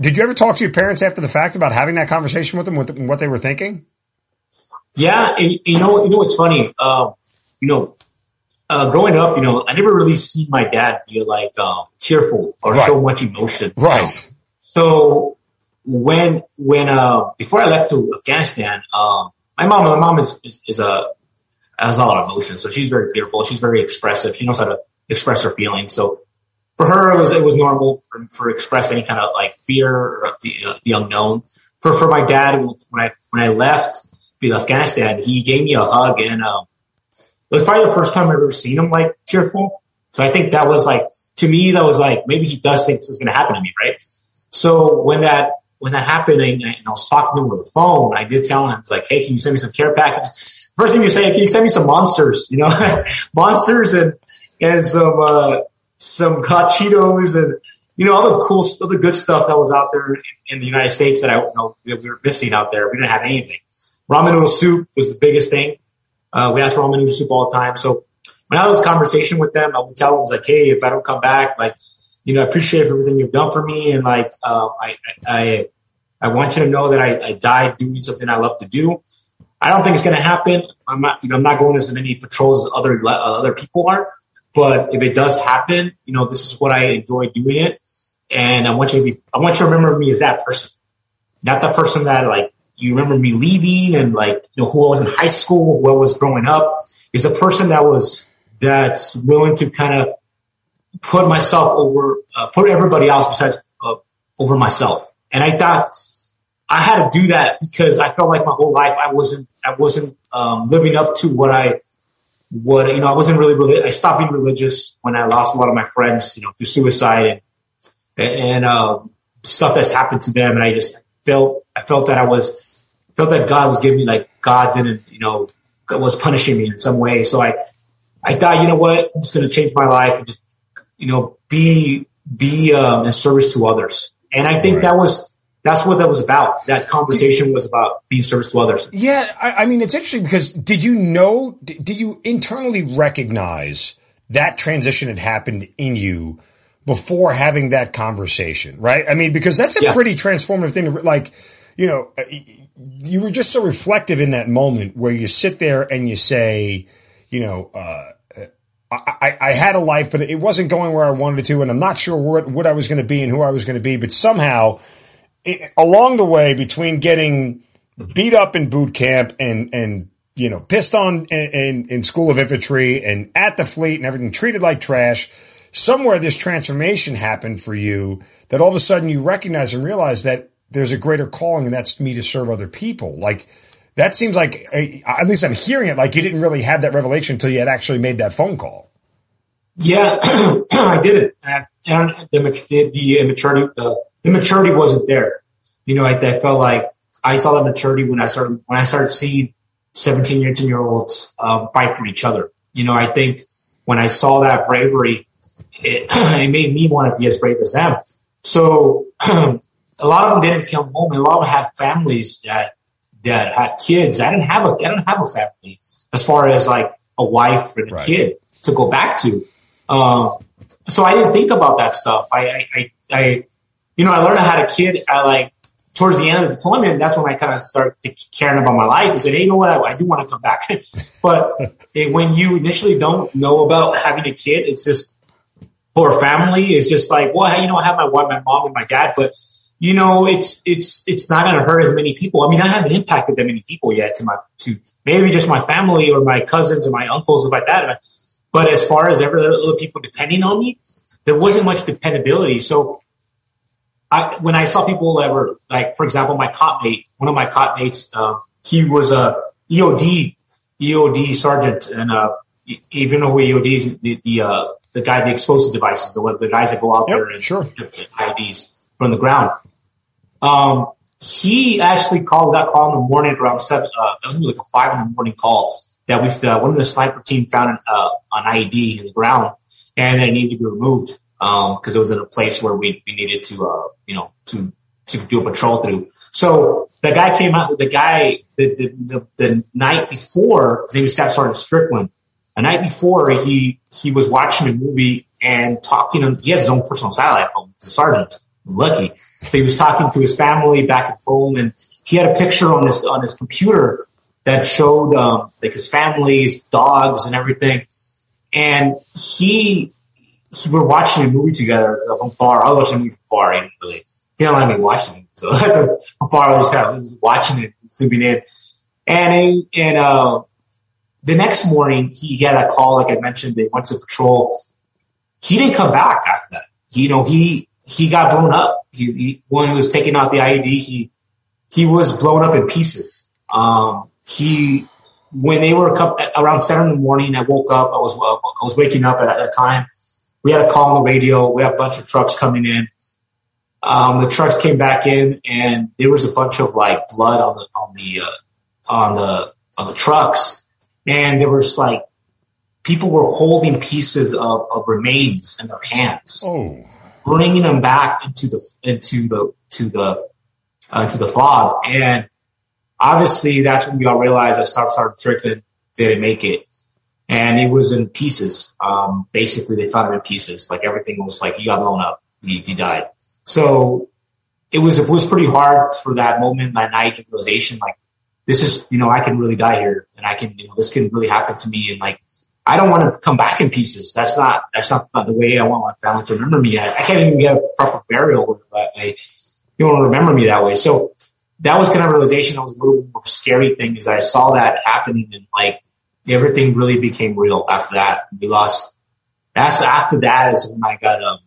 Did you ever talk to your parents after the fact about having that conversation with them, with what they were thinking? Yeah, and, you know, you know what's funny? Uh, you know, uh, growing up, you know, I never really seen my dad be like uh, tearful or right. show much emotion. Right. so when when uh, before I left to Afghanistan, um, my mom, my mom is, is, is a, has a lot of emotion. So she's very beautiful. She's very expressive. She knows how to express her feelings. So for her, it was, it was normal for, for express any kind of like fear or the, uh, the unknown. For, for my dad, when I, when I left Afghanistan, he gave me a hug and, um, it was probably the first time I've ever seen him like tearful. So I think that was like, to me, that was like, maybe he does think this is going to happen to me, right? So when that, when that happened and, I was talking to him over the phone, I did tell him, I was like, hey, can you send me some care packages? first thing you say, can you send me some monsters? You know, [LAUGHS] monsters and and some uh, some hot [LAUGHS] Cheetos and you know all the cool, all the good stuff that was out there in the United States that I you know that we were missing out there. We didn't have anything. Ramen noodle soup was the biggest thing. Uh, we asked for ramen noodle soup all the time. So when I this conversation with them, I would tell them, like, hey, if I don't come back, like, you know, I appreciate everything you've done for me. And like, uh, I, I, I want you to know that I, I died doing something I love to do. I don't think it's going to happen. I'm not, you know, I'm not going as many patrols as other, uh, other people are. But if it does happen, you know, this is what I enjoy doing it. And I want you to be, I want you to remember me as that person, not the person that like you remember me leaving and like, you know, who I was in high school, who I was growing up is a person that was, that's willing to kind of put myself over, uh, put everybody else besides uh, over myself. And I thought I had to do that because I felt like my whole life I wasn't, I wasn't, um, living up to what I, what, you know, I wasn't really, really, I stopped being religious when I lost a lot of my friends, you know, through suicide and, and, uh, stuff that's happened to them. And I just felt, I felt that I was, felt that God was giving me like, God didn't, you know, was punishing me in some way. So I, I thought, you know what, I'm just going to change my life and just, you know, be, be, um, in service to others. And I think right. that was, that's what that was about. That conversation was about being service to others. Yeah. I, I mean, it's interesting because did you know, did, did you internally recognize that transition had happened in you before having that conversation? Right. I mean, because that's a yeah. pretty transformative thing to like, you know, uh, you were just so reflective in that moment where you sit there and you say, you know, uh, I, I, had a life, but it wasn't going where I wanted it to, and I'm not sure what, what I was going to be and who I was going to be. But somehow, along the way, between getting beat up in boot camp and and you know pissed on in, in, in school of infantry and at the fleet and everything, treated like trash, somewhere this transformation happened for you that all of a sudden you recognize and realize that there's a greater calling, and that's me to serve other people. Like that seems like, at least I'm hearing it like you didn't really have that revelation until you had actually made that phone call. Yeah, [CLEARS THROAT] I did it. And the, the, the maturity, the, uh, the maturity wasn't there. You know, I, I felt like I saw that maturity when I started, when I started seeing 17, 18 year olds, uh, fight for each other. You know, I think when I saw that bravery, it, [CLEARS THROAT] it made me want to be as brave as them. So [CLEARS THROAT] a lot of them didn't come home. And a lot of them had families that that had kids. I didn't have a, I didn't have a family as far as like a wife and a right. kid to go back to. Um, so I didn't think about that stuff. I, I, I, you know, I learned had a kid. I like towards the end of the deployment. That's when I kind of started caring about my life. I said, Hey, you know what? I, I do want to come back. [LAUGHS] but it, when you initially don't know about having a kid, it's just for family. It's just like, well, you know, I have my wife, my mom and my dad, but you know, it's, it's, it's not going to hurt as many people. I mean, I haven't impacted that many people yet to my, to maybe just my family or my cousins and my uncles and like that. But as far as ever other people depending on me, there wasn't much dependability. So I, when I saw people ever, like, for example, my cop mate, one of my cop mates, um, he was a EOD, EOD sergeant. And, uh, even though EOD is the, the, uh, the guy, the explosive devices, the, the guys that go out yep, there and sure. IEDs from the ground. Um, he actually called that call in the morning around seven, uh, that was like a five in the morning call that we, uh, one of the sniper team found an, uh, an IED in the ground and it needed to be removed. Um, cause it was in a place where we, we needed to, uh, you know, to, to do a patrol through. So the guy came out, the guy, the, the, the, the night before, his name was Staff Sergeant Strickland. The night before he, he was watching a movie and talking, he has his own personal satellite phone, he's a sergeant lucky. So he was talking to his family back at home and he had a picture on his, on his computer that showed, um, like his family's dogs and everything. And he, he were watching a movie together from far. I watching a movie from far. He didn't really, he didn't let me watch it. So [LAUGHS] from far, I was kind of watching it, sleeping in. And, and, uh, the next morning he had a call, like I mentioned, they went to patrol. He didn't come back after that. You know, he, he got blown up. He, he, when he was taking out the IED, he, he was blown up in pieces. Um, he, when they were around seven in the morning, I woke up. I was, I was waking up at that time. We had a call on the radio. We had a bunch of trucks coming in. Um, the trucks came back in and there was a bunch of like blood on the, on the, uh, on the, on the trucks. and there was like people were holding pieces of, of remains in their hands, Oh, bringing them back into the into the to the uh, to the fob. and obviously that's when we all realized that Staff Sergeant Strickland didn't make it, and it was in pieces. Um, basically, they found him in pieces. Like everything was like he got blown up. He, he died. So it was it was pretty hard for that moment, that night, realization like this is you know I can really die here, and I can you know this can really happen to me, and like I don't want to come back in pieces. That's not that's not the way I want my family to remember me. I, I can't even get a proper burial. But I, you don't remember me that way. So that was kind of realization. That was a little more scary thing is I saw that happening and like everything really became real after that. We lost. That's after that is when I got um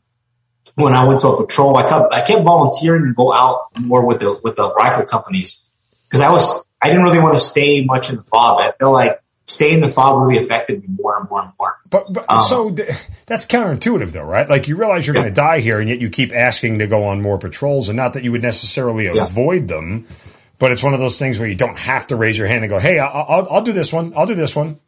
when I went to a patrol. I kept I kept volunteering and go out more with the with the rifle companies because I was I didn't really want to stay much in the fob. I felt like staying in the fob really affected me more and more and more. but, but Um, so th- that's counterintuitive though, right? Like you realize you're going to die here and yet you keep asking to go on more patrols and not that you would necessarily Yeah. avoid them, but it's one of those things where you don't have to raise your hand and go, Hey, I'll, I'll, I'll do this one. I'll do this one.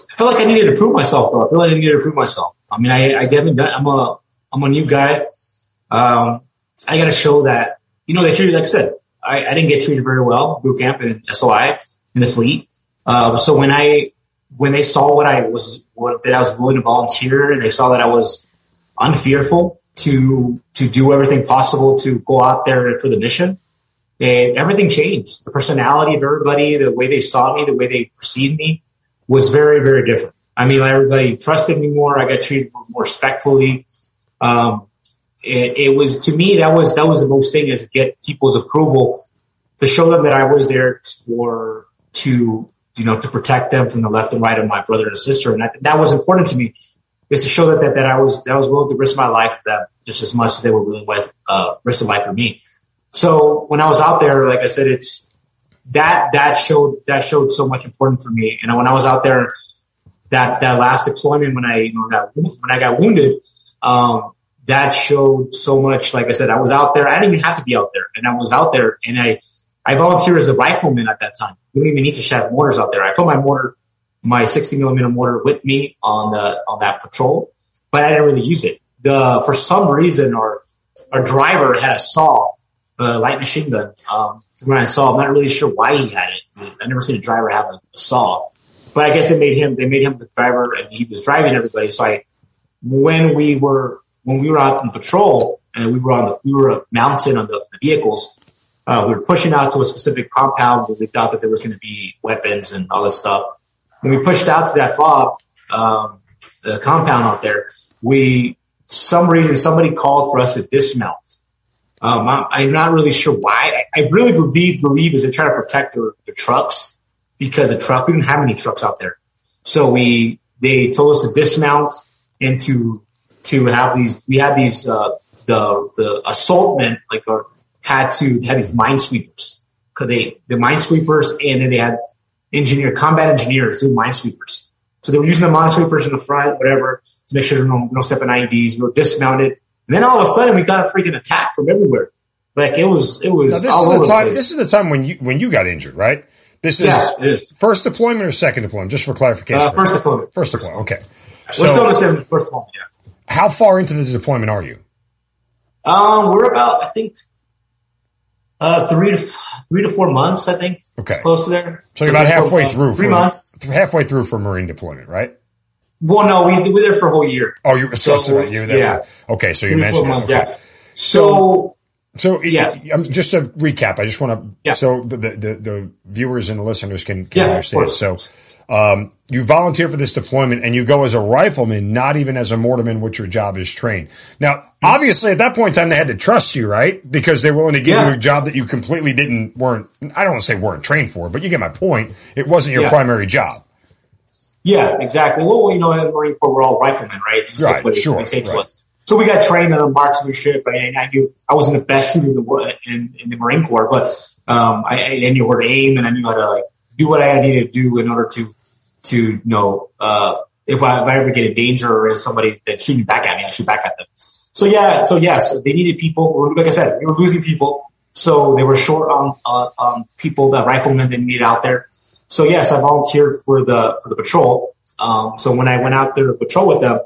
I feel like I needed to prove myself though. I feel like I needed to prove myself. I mean, I, I haven't done, I'm a, I'm a new guy. Um, I got to show that, you know, they treated, like I said, I, I didn't get treated very well, boot camp and SOI in the fleet. Uh, so when I, when they saw what I was, what, that I was willing to volunteer, they saw that I was unfearful to, to do everything possible to go out there for the mission. And everything changed. The personality of everybody, the way they saw me, the way they perceived me was very, very different. I mean, everybody trusted me more. I got treated more respectfully. Um, it, it was to me that was that was the most thing is get people's approval to show them that I was there for to you know to protect them from the left and right of my brother and sister, and that, was important to me is to show that, that that I was that I was willing to risk my life for them just as much as they were willing to uh, risk their life for me. So when I was out there, like I said, it's that that showed that showed so much important for me. And when I was out there, that that last deployment when I you know got when I got wounded, um, that showed so much. Like I said, I was out there. I didn't even have to be out there, and I was out there, and I I volunteered as a rifleman at that time. We didn't even need to have mortars out there. I put my mortar, my 60 millimeter mortar, with me on the on that patrol, but I didn't really use it. The for some reason, our our driver had a saw, a light machine gun. Um, when I saw, I'm not really sure why he had it. I never seen a driver have a, a saw, but I guess they made him they made him the driver, and he was driving everybody. So I, when we were when we were out on patrol and we were on the we were mounted on the, the vehicles, uh, we were pushing out to a specific compound where we thought that there was going to be weapons and all this stuff. When we pushed out to that fob, um, the compound out there, we some reason somebody called for us to dismount. Um, I'm, not really sure why. I, really believe believe is they try to protect their, their trucks because the truck we didn't have any trucks out there, so we they told us to dismount and to to have these. We had these uh, the the assaultmen like or had to had these minesweepers because they the minesweepers and then they had engineer combat engineers doing minesweepers. So they were using the minesweepers in the front, whatever, to make sure no no step in IEDs. We were dismounted. And then all of a sudden we got a freaking attack from everywhere. Like it was, it was Now this all is over the the time. This is the time when you when you got injured, right? This is Yeah, is. first deployment or second deployment, just for clarification. Uh, first deployment. First deployment. Okay. We're still in first deployment, yeah. how far into the deployment are you? Um, we're about, I think, uh, three to f- three to four months. I think. Okay. It's close to there. So you're about three halfway through. Three for, months. Halfway through for Marine deployment, right? Well, no, we we were there for a whole year. Oh, you. So, So, you were there. yeah. Okay, so you Three to four mentioned months. Okay. Yeah. So So yeah, just to recap, I just want to Yeah. so the, the the viewers and the listeners can, can Yeah, understand. So um, you volunteer for this deployment and you go as a rifleman, not even as a mortarman, which your job is trained. Now, obviously, at that point in time, they had to trust you, right? Because they were willing to give Yeah. you a job that you completely didn't weren't. I don't want to say weren't trained for, but you get my point. It wasn't your Yeah. primary job. Yeah, exactly. Well, you know, in the Marine Corps, we're all riflemen, right? Right, what sure, they say to right. So we got trained on marksmanship, and I knew I wasn't the best shooter in the in, in the Marine Corps, but um, I, I knew where to aim, and I knew how to like do what I needed to do in order to to you know uh, if I, if I ever get in danger or if somebody that's shooting back at me, I shoot back at them. So yeah, so yes, they needed people. Like I said, we were losing people, so they were short on on people, the riflemen they needed out there. So yes, I volunteered for the for the patrol. Um, so when I went out there to patrol with them,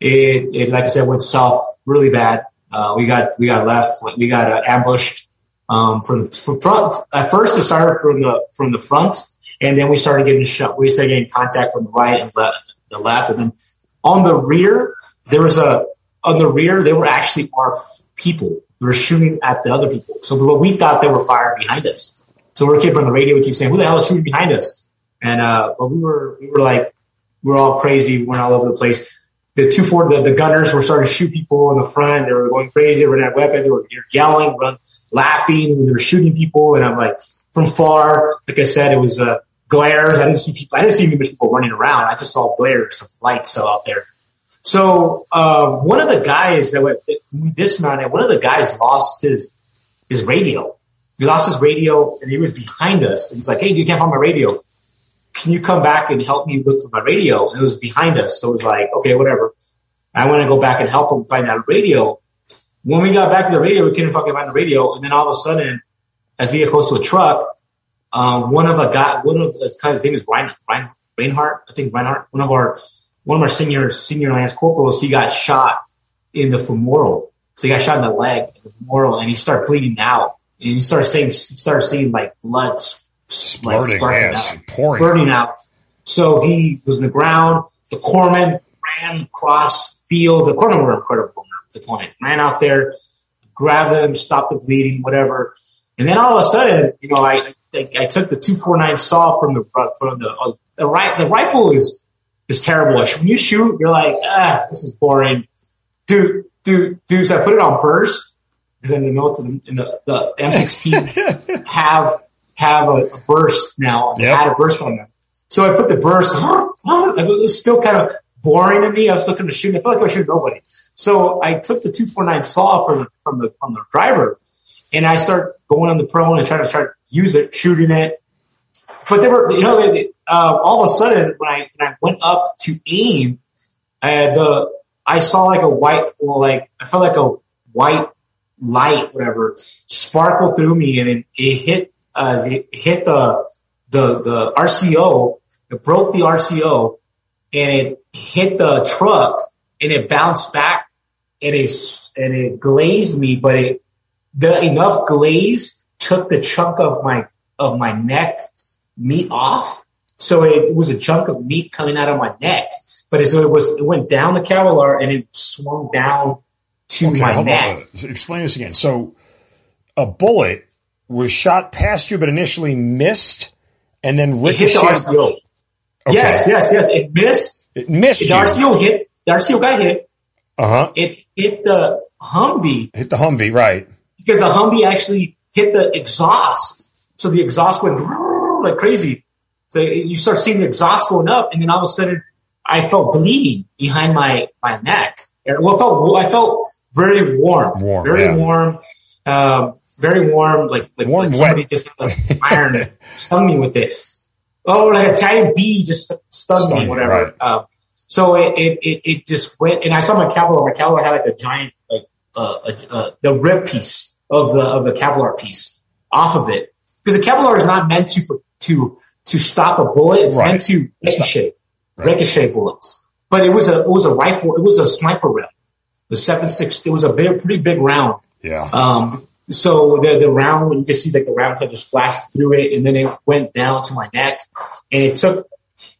it, it like I said went south really bad. Uh, we got we got left, we got uh, ambushed um, from the from front. At first, it started from the from the front, and then we started getting shot. We started getting contact from the right and left, the left, and then on the rear there was a on the rear they were actually our people. They were shooting at the other people. So what we thought they were firing behind us. So we're keeping on the radio. We keep saying, "Who the hell is shooting behind us?" And uh, but we were we were like we we're all crazy. We went all over the place the two four the, the gunners were starting to shoot people in the front. They were going crazy. They were at weapons. They were yelling, run, laughing they were shooting people. And I'm like, from far, like I said, it was uh, glares. I didn't see people. I didn't see many people running around. I just saw glares of lights out there. So uh, one of the guys that went, we dismounted. One of the guys lost his his radio. He lost his radio, and he was behind us. And he's like, "Hey, you can't find my radio." can you come back and help me look for my radio? And it was behind us. So it was like, okay, whatever. I want to go back and help him find that radio. When we got back to the radio, we couldn't fucking find the radio. And then all of a sudden, as we get close to a truck, um, one of the guy, one of the kind of his name is Ryan, Ryan, Reinhardt. I think Reinhardt, one of our, one of our senior, senior lance corporals, he got shot in the femoral. So he got shot in the leg, in the femoral, and he started bleeding out. And he started saying, started seeing like blood Splurting, like yes, out, pouring. burning out. So he was in the ground. The corpsman ran across field. The corpsman were incredible deployment. Ran out there, grabbed them, stopped the bleeding, whatever. And then all of a sudden, you know, I I, I took the two four nine saw from the from the uh, the right the rifle is is terrible. When you shoot, you're like, ah, this is boring. Dude, dude, dude. So I put it on burst because in the note the, in the, the M16 have have a, a burst now. Yep. I had a burst on them. So I put the burst, [LAUGHS] it was still kind of boring to me. I was looking to shoot. I felt like I was shooting nobody. So I took the 249 saw from, from the, from the driver and I start going on the prone and trying to start use it, shooting it. But they were, you know, they, uh, all of a sudden when I, when I went up to aim, uh, the, I saw like a white, well, like, I felt like a white light, whatever, sparkle through me and it, it hit uh, it hit the, the, the RCO, it broke the RCO and it hit the truck and it bounced back and it, and it glazed me, but it, the enough glaze took the chunk of my, of my neck meat off. So it was a chunk of meat coming out of my neck, but so it was, it went down the kevlar and it swung down to okay, my neck. On. Explain this again. So a bullet was shot past you, but initially missed, and then ricocheted. It hit the RCO. Okay. Yes, yes, yes. It missed. It missed. The RCO hit. The RCO got hit. Uh huh. It hit the Humvee. Hit the Humvee, right? Because the Humvee actually hit the exhaust, so the exhaust went [LAUGHS] like crazy. So you start seeing the exhaust going up, and then all of a sudden, I felt bleeding behind my my neck. Well, I felt I felt very warm, warm, very yeah. warm. Um, very warm, like like, warm, like somebody wet. just like, iron it, stung me with it. Oh, like a giant bee just stung, stung me, whatever. Right. Um, so it, it, it it just went, and I saw my Kevlar. My Kevlar had like a giant like uh, uh, uh, the rib piece of the of the Kevlar piece off of it because the Kevlar is not meant to to to stop a bullet. It's right. meant to ricochet right. ricochet bullets. But it was a it was a rifle. It was a sniper round. The seven six. It was a big, pretty big round. Yeah. Um, so the, the round, you can see like the round kind of just blasted through it and then it went down to my neck and it took,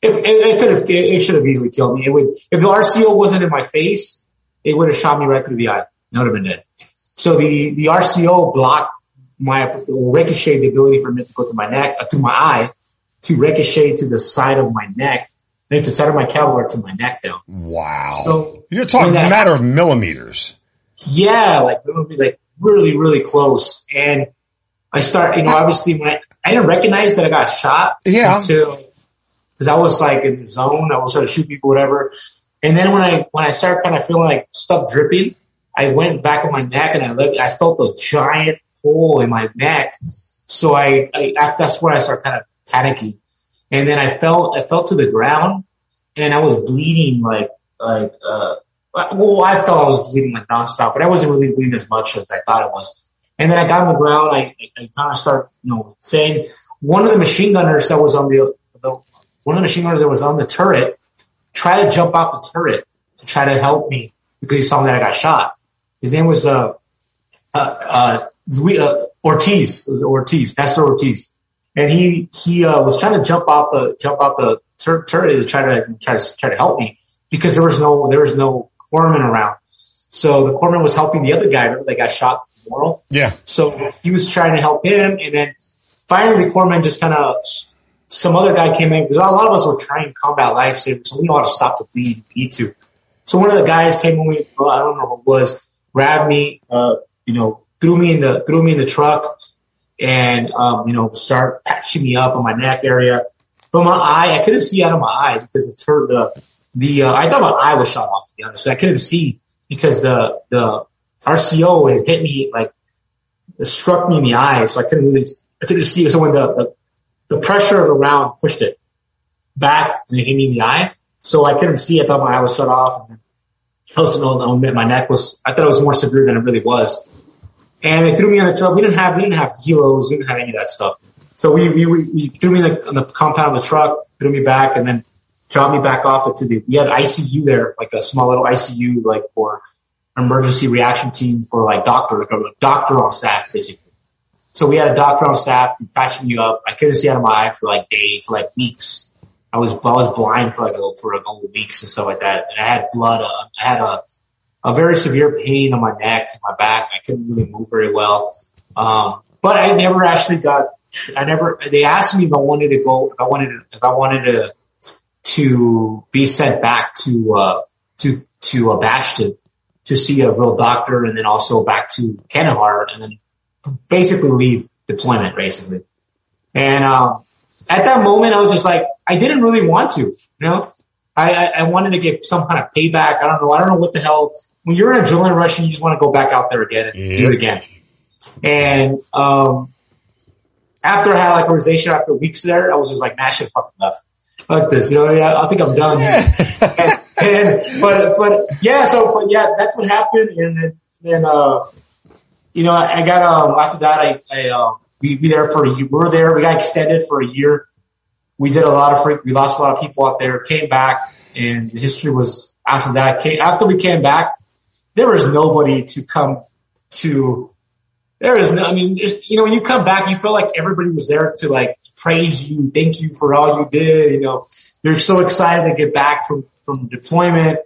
it, it, it could have, it, it should have easily killed me. It would, if the RCO wasn't in my face, it would have shot me right through the eye. I would have been dead. So the, the RCO blocked my, ricochet the ability for it to go to my neck, uh, to my eye, to ricochet to the side of my neck, then to side of my Kevlar to my neck down. Wow. So you're talking a matter of millimeters. Yeah, like it would be like really, really close. And I start, you know, obviously when I, I didn't recognize that I got shot yeah. until, cause I was like in the zone. I was trying to shoot people, whatever. And then when I, when I started kind of feeling like stuff dripping, I went back on my neck and I looked, I felt a giant hole in my neck. So I, I that's where I started kind of panicking. And then I fell, I fell to the ground and I was bleeding like, like, uh, well, I felt I was bleeding like nonstop, but I wasn't really bleeding as much as I thought I was. And then I got on the ground. I, I, I kind of start, you know, saying, one of the machine gunners that was on the, the one of the machine gunners that was on the turret tried to jump off the turret to try to help me because he saw that I got shot. His name was uh, uh, uh, uh, Ortiz. It was Ortiz, Nestor Ortiz, and he he uh, was trying to jump out the jump off the tur- turret to try to try to try to help me because there was no there was no corpsman around. So the corpsman was helping the other guy that got shot tomorrow. Yeah. So he was trying to help him, and then finally the corpsman just kind of some other guy came in because a lot of us were trying combat lifesavers, so we know how to stop the bleed. We need to. So one of the guys came in. Well, I don't know who it was. Grabbed me, uh, you know, threw me in the threw me in the truck, and um, you know, start patching me up on my neck area. But my eye, I couldn't see out of my eye because the tur- the the uh, I thought my eye was shot off. To be honest, I couldn't see because the the RCO it hit me like it struck me in the eye, so I couldn't really I couldn't see. So when the, the the pressure of the round pushed it back and it hit me in the eye. So I couldn't see. I thought my eye was shut off. And then Helston on my neck was, I thought it was more severe than it really was. And they threw me on the truck. We didn't have, we didn't have helos. We didn't have any of that stuff. So we, we, we, threw me the, on the compound of the truck, threw me back and then dropped me back off into the, we had ICU there, like a small little ICU, like for emergency reaction team for like doctor, like a doctor on staff, basically. So we had a doctor on staff patching me up. I couldn't see out of my eye for like days, for like weeks. I was I was blind for like a, for a couple weeks and stuff like that. And I had blood. Uh, I had a a very severe pain on my neck my back. I couldn't really move very well. Um, but I never actually got. I never. They asked me if I wanted to go. If I wanted to. If I wanted to to be sent back to uh, to to uh, to see a real doctor, and then also back to Kandahar, and then basically leave deployment, basically. And um, at that moment, I was just like, I didn't really want to, you know. I, I wanted to get some kind of payback. I don't know. I don't know what the hell. When you're in a adrenaline rush, and you just want to go back out there again and yep. do it again. And um, after I had like a realization after weeks there, I was just like, man, I should fucking left. Fuck this, you know. Yeah, I think I'm done. and, [LAUGHS] and, but but yeah, so but yeah, that's what happened. And then then uh, you know, I, I got, um, after that, I, I, um, we, we there for a year. We were there. We got extended for a year. We did a lot of freak. We lost a lot of people out there, came back and the history was after that came, after we came back, there was nobody to come to, there is no, I mean, you know, when you come back, you feel like everybody was there to like praise you, thank you for all you did. You know, you're so excited to get back from, from deployment.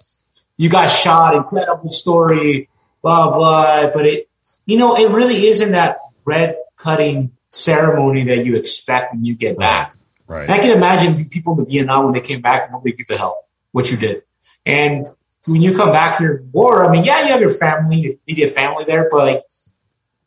You got shot, incredible story, blah, blah. But it, you know, it really isn't that red cutting ceremony that you expect when you get back. Right. And I can imagine people in the Vietnam when they came back, nobody gave a hell what you did. And when you come back here war, I mean, yeah, you have your family, your immediate family there, but like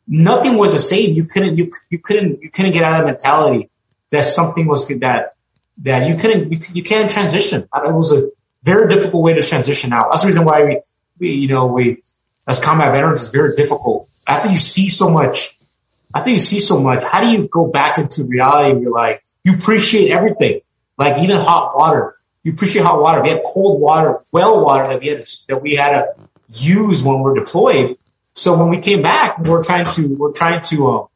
nothing was the same. You couldn't, you, you couldn't, you couldn't get out of the mentality that something was good, that, that you couldn't, you, you can't transition. It was a very difficult way to transition out. That's the reason why we, we, you know, we, as combat veterans, it's very difficult after you see so much, after you see so much, how do you go back into reality and you're like, you appreciate everything, like even hot water. You appreciate hot water. We had cold water, well water that we had to, that we had to use when we're deployed. So when we came back, we're trying to we're trying to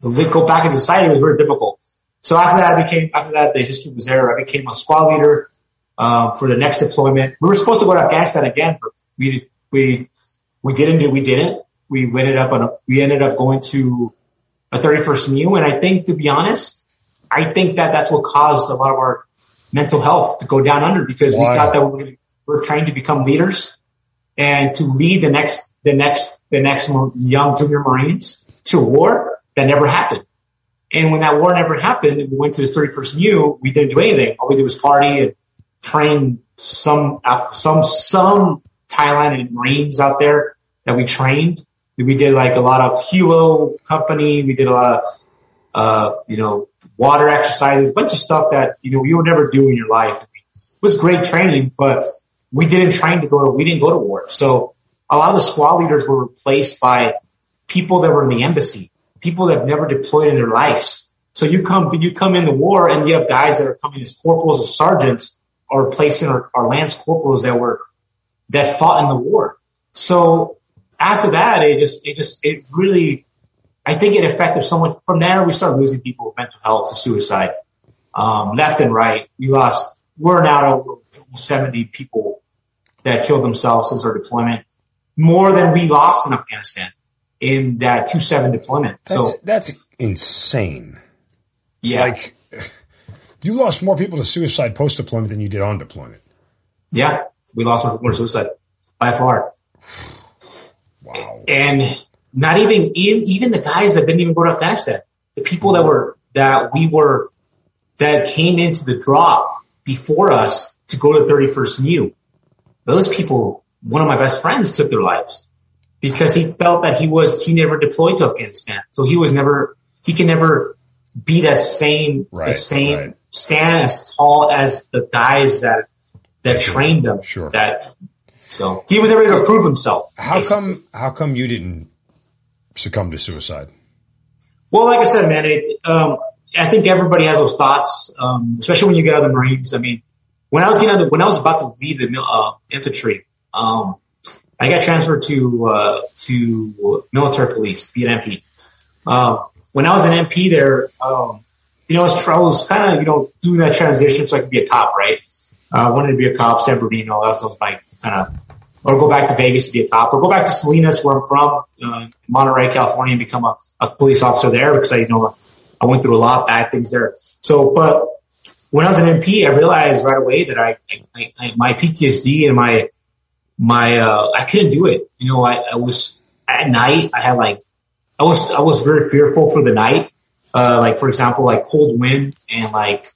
um, go back into society. It was very difficult. So after that, I became after that the history was there. I became a squad leader um, for the next deployment. We were supposed to go to Afghanistan again, but we we we didn't do we didn't we ended up on a, we ended up going to a 31st MEU. And I think, to be honest, I think that that's what caused a lot of our mental health to go down under because we thought that we were, we were trying to become leaders and to lead the next, the next, the next young junior Marines to a war that never happened. And when that war never happened we went to the 31st MEU, we didn't do anything. All we did was party and train some, some, some Thailand and Marines out there that we trained we did like a lot of helo company. We did a lot of, uh, you know, water exercises, bunch of stuff that, you know, you would never do in your life. It was great training, but we didn't train to go to, we didn't go to war. So a lot of the squad leaders were replaced by people that were in the embassy, people that have never deployed in their lives. So you come, you come in the war and you have guys that are coming as corporals or sergeants or replacing our, our lance corporals that were, that fought in the war. So after that, it just, it just, it really, I think it affected someone from there. We started losing people with mental health to suicide, um, left and right. We lost, we're now over 70 people that killed themselves since our deployment, more than we lost in Afghanistan in that 2-7 deployment. That's, so that's insane. yeah, Like, you lost more people to suicide post deployment than you did on deployment. yeah, we lost more more suicide by far. Wow. and not even in, even the guys that didn't even go to Afghanistan, the people that were that we were that came into the drop before us to go to 31st MEU, those people, one of my best friends took their lives because he felt that he was he never deployed to Afghanistan, so he was never he can never be that same Right, the same right. stand as tall as the guys that that trained them. Sure. That so he was able to prove himself. How basically. come, how come you didn't succumb to suicide? Well, like I said, man, it, um, I think everybody has those thoughts, um, especially when you get out of the Marines. I mean, when I was getting out the, when I was about to leave the uh, infantry, um, I got transferred to uh, to military police, be an MP. Um, when I was an MP there, um, you know, I was, was kind of you know doing that transition so I could be a cop, right? Uh, I wanted to be a cop, San Bernardino. That was my kind of or go back to Vegas to be a cop, or go back to Salinas, where I'm from, uh, Monterey, California, and become a, a police officer there because I you know I went through a lot of bad things there. So, but when I was an MP, I realized right away that I, I, I my PTSD and my my uh, I couldn't do it. You know, I, I was at night. I had like I was I was very fearful for the night. Uh, like for example, like cold wind and like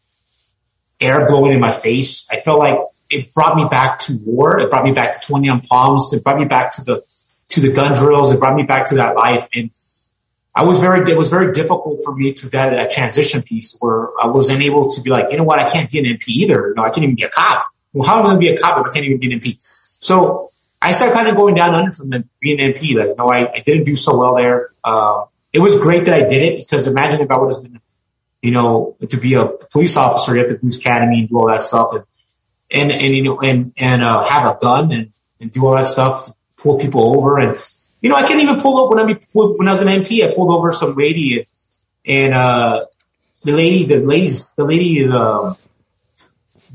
air blowing in my face. I felt like it brought me back to war. It brought me back to 29 Palms. It brought me back to the, to the gun drills. It brought me back to that life. And I was very, it was very difficult for me to that, that transition piece where I wasn't able to be like, you know what? I can't be an MP either. You know, I can't even be a cop. Well, how am I going to be a cop if I can't even be an MP? So I started kind of going down under from the being an MP. Like, you know, I, I didn't do so well there. Uh, it was great that I did it because imagine if I would have been, you know, to be a police officer, you have to police academy and do all that stuff. And, and, and, you know, and, and, uh, have a gun and, and do all that stuff to pull people over. And, you know, I can't even pull up when I, when I was an MP, I pulled over some lady and, and, uh, the lady, the ladies, the lady, um,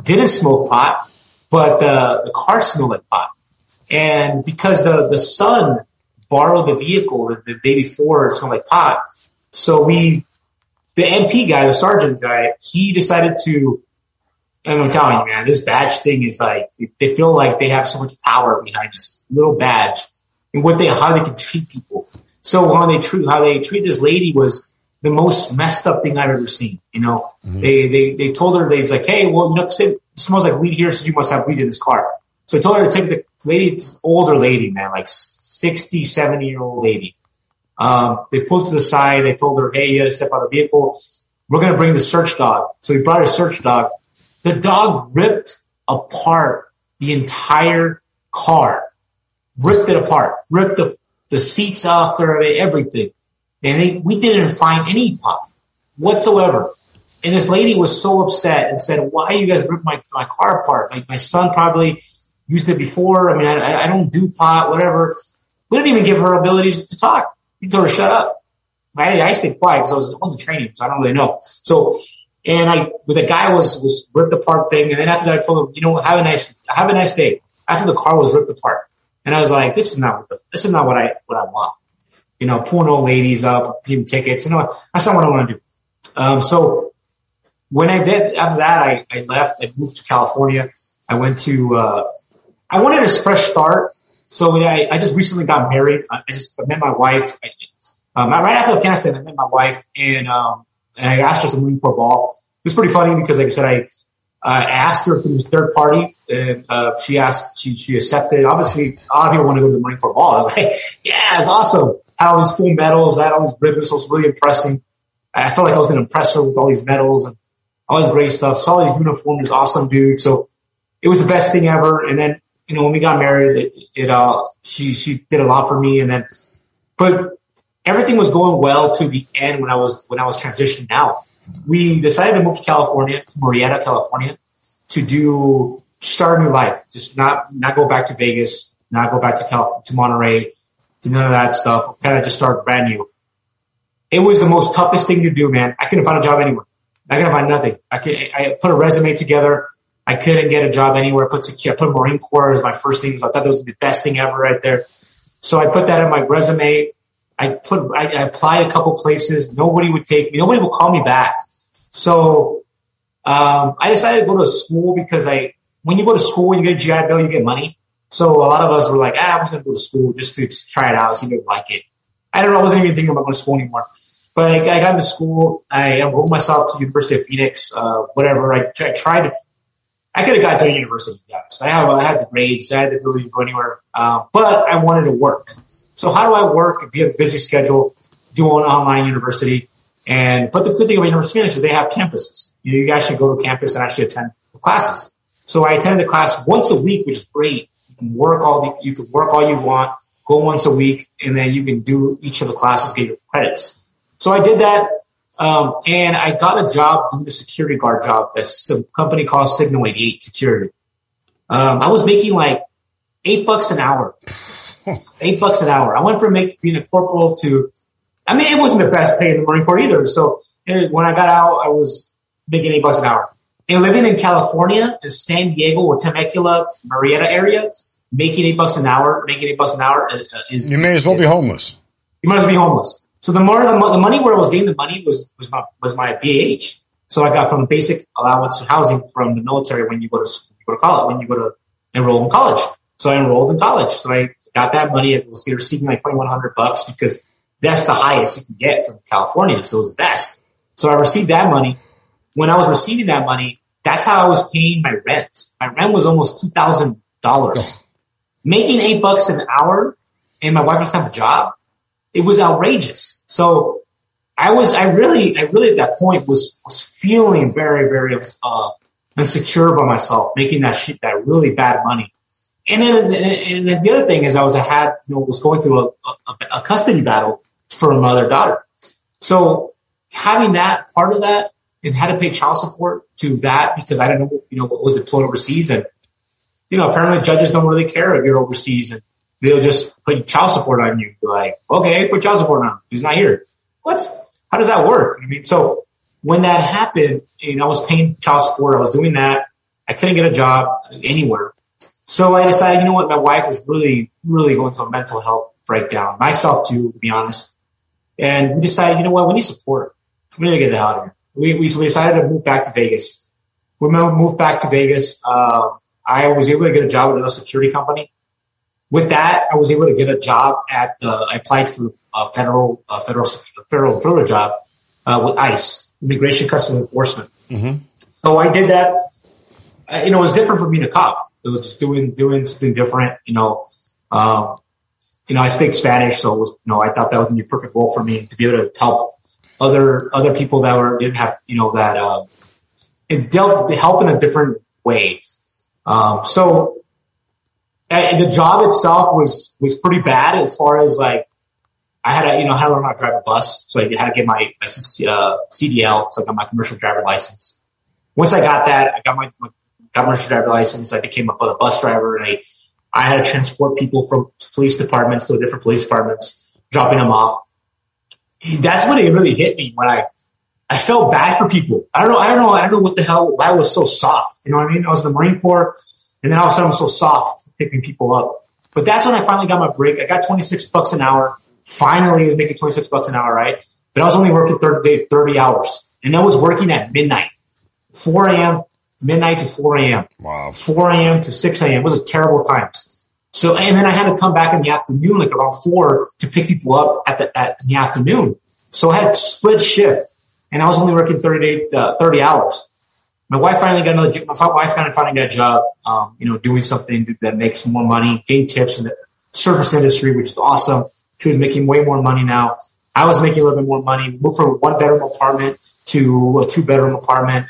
didn't smoke pot, but, uh, the car smelled like pot. And because the, the son borrowed the vehicle the, the day before, it smelled like pot. So we, the MP guy, the sergeant guy, he decided to, and I'm telling you, man, this badge thing is like, they feel like they have so much power behind this little badge and what they, how they can treat people. So how they treat, how they treat this lady was the most messed up thing I've ever seen. You know, they, they, they told her, they was like, Hey, well, you know, it smells like weed here. So you must have weed in this car. So I told her to take the lady, this older lady, man, like 60, 70 year old lady. Um, they pulled to the side. They told her, Hey, you gotta step out of the vehicle. We're going to bring the search dog. So we brought a search dog. The dog ripped apart the entire car, ripped it apart, ripped the, the seats off there, everything. And they, we didn't find any pot whatsoever. And this lady was so upset and said, why you guys ripped my, my car apart? Like my son probably used it before. I mean, I, I don't do pot, whatever. We didn't even give her ability to talk. We told her, shut up. I, I stayed quiet because I, was, I wasn't training, so I don't really know. So, and I, but the guy was, was ripped apart thing. And then after that, I told him, you know, have a nice, have a nice day. After the car was ripped apart. And I was like, this is not what the, this is not what I, what I want. You know, pulling old ladies up, giving tickets. You know, that's not what I want to do. Um, so when I did, after that, I, I left, I moved to California. I went to, uh, I wanted a fresh start. So I, I just recently got married. I just I met my wife. I, um, right after Afghanistan, I met my wife and, um, and I asked her to Marine Corps ball. It was pretty funny because like I said, I, uh, asked her through third party and, uh, she asked, she, she accepted. Obviously, a lot of people want to go to the Marine Corps ball. I'm like, [LAUGHS] yeah, it's awesome. Had all these cool medals. I had all these ribbons. So it was really impressing. I felt like I was going to impress her with all these medals and all this great stuff. Saw these uniforms, awesome dude. So it was the best thing ever. And then, you know, when we got married, it, it, uh, she, she did a lot for me. And then, but everything was going well to the end when I was, when I was transitioning out. We decided to move to California, to California to do, start a new life. Just not, not go back to Vegas, not go back to Cal, to Monterey, to none of that stuff. Kind of just start brand new. it was the most toughest thing to do, man. I couldn't find a job anywhere. I couldn't find nothing. I could, I put a resume together. I couldn't get a job anywhere. I put, I put Marine Corps as my first thing. I thought that was the best thing ever right there. So I put that in my resume. I put, I, I applied a couple places. Nobody would take me. Nobody would call me back. So, um, I decided to go to school because I, when you go to school, you get a GI Bill, you get money. So a lot of us were like, ah, I'm just going to go to school just to try it out, see if I like it. I don't know. I wasn't even thinking about going to school anymore. But I, I got into school. I enrolled myself to University of Phoenix, uh, whatever. I, I tried. To, I could have got to a university, yes. I have, I had the grades. I had the ability to go anywhere. Uh, but I wanted to work. So how do I work? Have a busy schedule, do an online university. And, but the good thing about University of Phoenix is they have campuses. You, know, you actually go to campus and actually attend classes. So I attended the class once a week, which is great. You can work all the, you can work all you want, go once a week, and then you can do each of the classes, get your credits. So I did that. Um, and I got a job doing a security guard job at some company called Signal 88 Security. Um, I was making like eight bucks an hour. [LAUGHS] eight bucks an hour. I went from make, being a corporal to, I mean, it wasn't the best pay in the Marine Corps either. So when I got out, I was making eight bucks an hour. And living in California, in San Diego or Temecula, Murrieta area, making eight bucks an hour, making eight bucks an hour uh, is. You may as well is, be homeless. You might as well be homeless. So the more the, the money where I was getting the money was was my was my BH. So I got from basic allowance to housing from the military when you go to you go to college when you go to enroll in college. So I enrolled in college. So I got that money. I was receiving like twenty one hundred bucks because that's the highest you can get from California. So it was the best. So I received that money. When I was receiving that money, that's how I was paying my rent. My rent was almost two thousand dollars. Making eight bucks an hour, and my wife doesn't have a job it was outrageous. So I was, I really, I really at that point was, was feeling very, very, uh, insecure by myself, making that shit, that really bad money. And then, and then the other thing is I was, had, you know, was going through a, a, a custody battle for my mother daughter. So having that part of that and had to pay child support to that because I didn't know, you know, what was deployed overseas. And, you know, apparently judges don't really care if you're overseas and they'll just put child support on you. like, okay, put child support on him. He's not here. What? How does that work? I mean, so when that happened, know, I was paying child support. I was doing that. I couldn't get a job anywhere. So I decided, you know what? My wife was really, really going through a mental health breakdown. Myself too, to be honest. And we decided, you know what? We need support. We need to get the hell out of here. We, we, so we decided to move back to Vegas. We moved back to Vegas. Uh, I was able to get a job with a security company with that, I was able to get a job at the, I applied for a federal, a federal, federal, federal job, uh, with ICE, Immigration Customs Enforcement. Mm-hmm. So I did that. You know, it was different from being a cop. It was just doing, doing something different, you know, um, you know, I speak Spanish, so was, you know, I thought that was gonna the perfect role for me to be able to help other, other people that were, didn't have, you know, that, um, it dealt, help in a different way. Um, so and the job itself was was pretty bad as far as like I had to you know had to learn how to drive a bus, so I had to get my, my uh, CDL, so I got my commercial driver license. Once I got that, I got my, my commercial driver license. I became a, a bus driver, and I I had to transport people from police departments to different police departments, dropping them off. That's when it really hit me when I I felt bad for people. I don't know. I don't know. I don't know what the hell. Why I was so soft. You know what I mean? I was in the Marine Corps. And then all of a sudden I'm so soft picking people up. But that's when I finally got my break. I got 26 bucks an hour. Finally I was making 26 bucks an hour, right? But I was only working 30, 30 hours and I was working at midnight, 4 a.m., midnight to 4 a.m. Wow. 4 a.m. to 6 a.m. Those are terrible times. So, and then I had to come back in the afternoon, like around four to pick people up at the, at in the afternoon. So I had split shift and I was only working 30, uh, 30 hours my wife finally got another. My wife kind of finally got a job, um, you know, doing something that makes more money, getting tips in the service industry, which is awesome. She was making way more money now. I was making a little bit more money. Moved from a one bedroom apartment to a two bedroom apartment.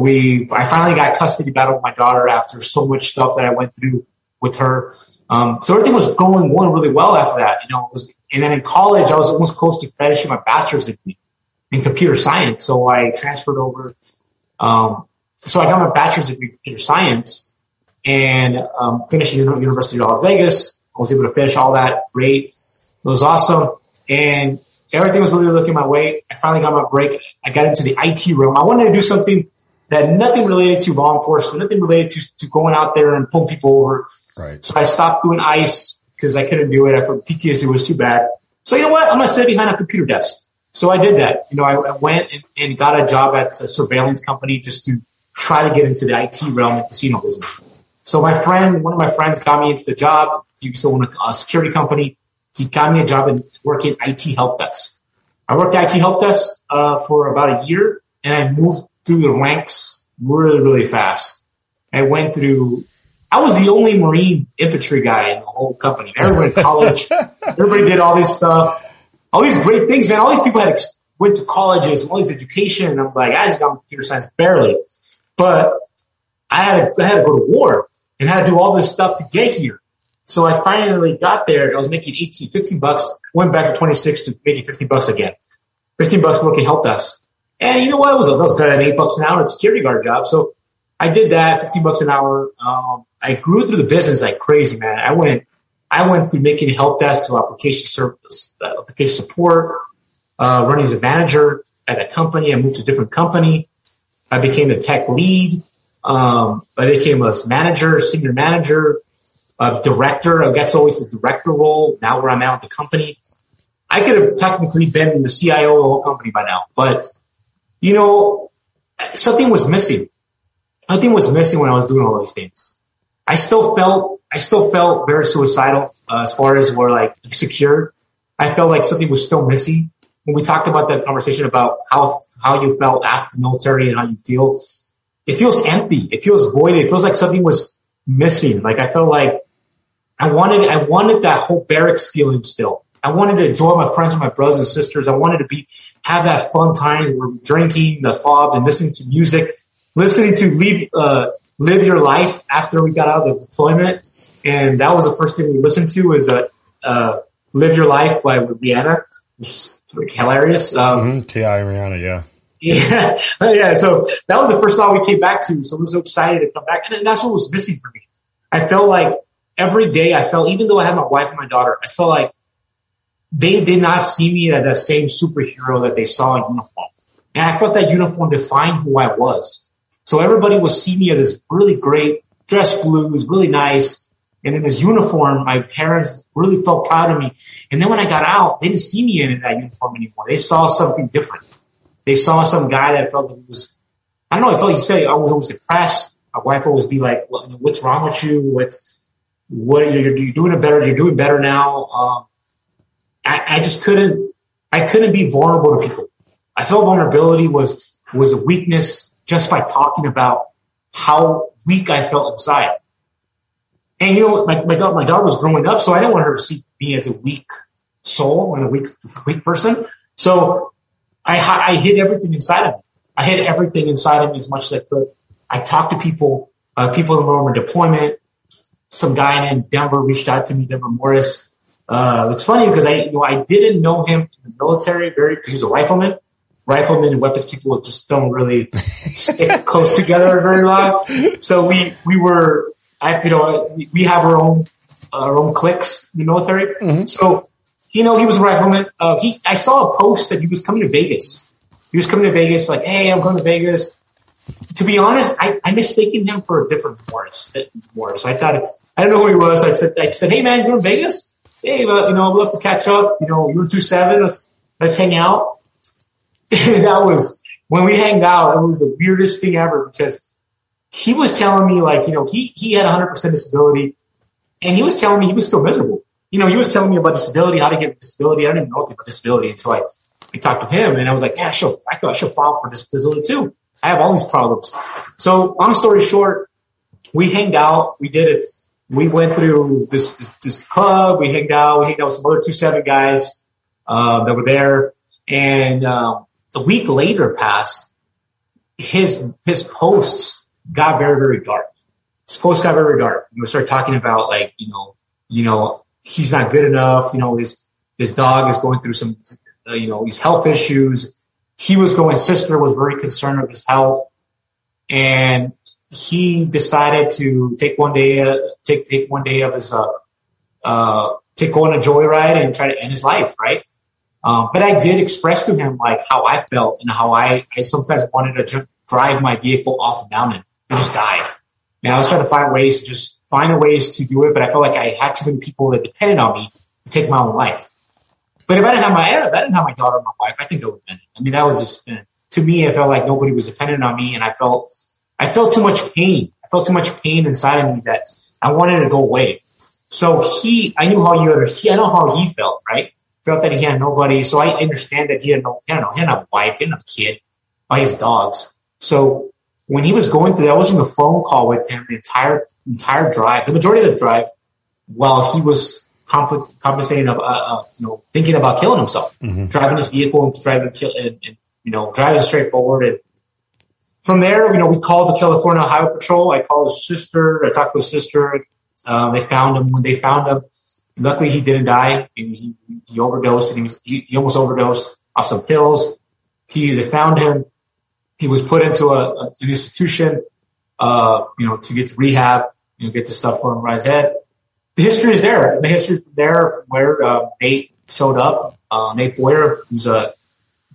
We, I finally got custody battle with my daughter after so much stuff that I went through with her. Um, so everything was going going really well after that, you know. Was, and then in college, I was almost close to finishing my bachelor's degree in computer science. So I transferred over um, so I got my bachelor's degree in computer science and um, finished at the University of Las Vegas. I was able to finish all that great. It was awesome. And everything was really looking my way. I finally got my break. I got into the IT room. I wanted to do something that nothing related to law enforcement, nothing related to, to going out there and pulling people over. Right. So I stopped doing ICE because I couldn't do it. After PTSD was too bad. So you know what? I'm going to sit behind a computer desk. So I did that. You know, I, I went and, and, got a job at a surveillance company just to try to get into the IT realm and casino business. So my friend, one of my friends got me into the job. He used to own a, a security company. He got me a job in working IT help desk. I worked IT help desk, uh, for about a year and I moved through the ranks really, really fast. I went through I was the only Marine infantry guy in the whole company. [LAUGHS] Everybody in college, everybody did all this stuff, all these great things, man. All these people had went to colleges, all these education. And I'm like, I just got computer science barely, but I had to, I had to go to war and had to do all this stuff to get here. So I finally got there. I was making 18, 15 bucks, went back to 26 to making 15 bucks again. 15 bucks working help desk. And you know what? It was, it was better than eight bucks an hour at a security guard job. So I did that, 15 bucks an hour. Um, I grew through the business like crazy, man. I went, I went through making help desk to application service, uh, application support, uh, running as a manager at a company. I moved to a different company. I became the tech lead. Um, I became a manager, senior manager, uh, director. I got to always the director role. Now where I'm at with the company, I could have technically been the CIO of the whole company by now, but you know, something was missing. Something was missing when I was doing all these things. I still felt, I still felt very suicidal uh, as far as we're like secure. I felt like something was still missing. When we talked about that conversation about how, how you felt after the military and how you feel, it feels empty. It feels voided. It feels like something was missing. Like I felt like I wanted, I wanted that whole barracks feeling still. I wanted to enjoy my friends with my brothers and sisters. I wanted to be, have that fun time where we're drinking the fob and listening to music, listening to leave, uh, live your life after we got out of the deployment. And that was the first thing we listened to was, uh, uh, live your life by Rihanna, which is hilarious. Um, mm-hmm. T.I. Rihanna. Yeah. Yeah. [LAUGHS] yeah. So that was the first song we came back to. So I was so excited to come back. And that's what was missing for me. I felt like every day I felt, even though I had my wife and my daughter, I felt like they did not see me as that same superhero that they saw in uniform. And I felt that uniform defined who I was. So everybody would see me as this really great, dress blues, really nice. And in this uniform, my parents really felt proud of me. And then when I got out, they didn't see me in that uniform anymore. They saw something different. They saw some guy that felt that was, I don't know, I felt he said, oh, he was depressed. My wife would always be like, what's wrong with you? What, what, you're, you're doing it better. You're doing better now. Um, I, I just couldn't, I couldn't be vulnerable to people. I felt vulnerability was, was a weakness just by talking about how weak I felt inside. And you know, my, my daughter, my daughter was growing up, so I didn't want her to see me as a weak soul and a weak, weak person. So I, I hid everything inside of me. I hid everything inside of me as much as I could. I talked to people, uh, people in the room deployment. Some guy in Denver reached out to me, Denver Morris. Uh, it's funny because I, you know, I didn't know him in the military very, because he was a rifleman riflemen and weapons people just don't really [LAUGHS] stick close together very long. So we, we were, I, you know, we have our own, our own cliques in the military. Mm-hmm. So, you know, he was a rifleman. Uh, he, I saw a post that he was coming to Vegas. He was coming to Vegas like, Hey, I'm going to Vegas. To be honest, I, I mistaken him for a different Morris, Morris. I thought, I don't know who he was. I said, I said, Hey man, you're in Vegas? Hey, uh, you know, I'd love to catch up. You know, you're two seven. Let's, let's hang out. [LAUGHS] that was when we hanged out. It was the weirdest thing ever because he was telling me like, you know, he, he had 100% disability and he was telling me he was still miserable. You know, he was telling me about disability, how to get disability. I didn't even know anything about disability until I, I talked to him and I was like, yeah, I should, I should file for disability too. I have all these problems. So long story short, we hanged out. We did it. We went through this, this, this club. We hanged out. We hanged out with some other two seven guys, uh, that were there. And, um, the week later passed, his, his posts got very, very dark. His posts got very, very dark. We started talking about like, you know, you know, he's not good enough. You know, his, his dog is going through some, uh, you know, these health issues. He was going, sister was very concerned with his health and he decided to take one day, uh, take, take one day of his, uh, uh, take on a joyride and try to end his life, right? Um, but I did express to him like how I felt and how I, I sometimes wanted to drive my vehicle off a mountain and just die. And I was trying to find ways to just find ways to do it, but I felt like I had too many people that depended on me to take my own life. But if I didn't have my, if I didn't have my daughter my wife, I think it would have been. I mean, that was just, to me, I felt like nobody was dependent on me and I felt, I felt too much pain. I felt too much pain inside of me that I wanted to go away. So he, I knew how you, he, I know how he felt, right? Felt that he had nobody. So I understand that he had no, he had no, he had no wife, he had no kid, by his dogs. So when he was going through that, I was in the phone call with him the entire, entire drive, the majority of the drive, while he was comp- compensating, uh, uh, you know, thinking about killing himself, mm-hmm. driving his vehicle and driving, kill, and, and, you know, driving straight forward. And from there, you know, we called the California Highway Patrol. I called his sister. I talked to his sister. Um, they found him. When they found him, luckily he didn't die. He, he overdosed and he, was, he, he almost overdosed on some pills. He, they found him. He was put into a, an institution, uh, you know, to get to rehab, you know, get the stuff going right ahead. The history is there. The history from there, from where uh, Nate showed up. Uh, Nate Boyer, who's a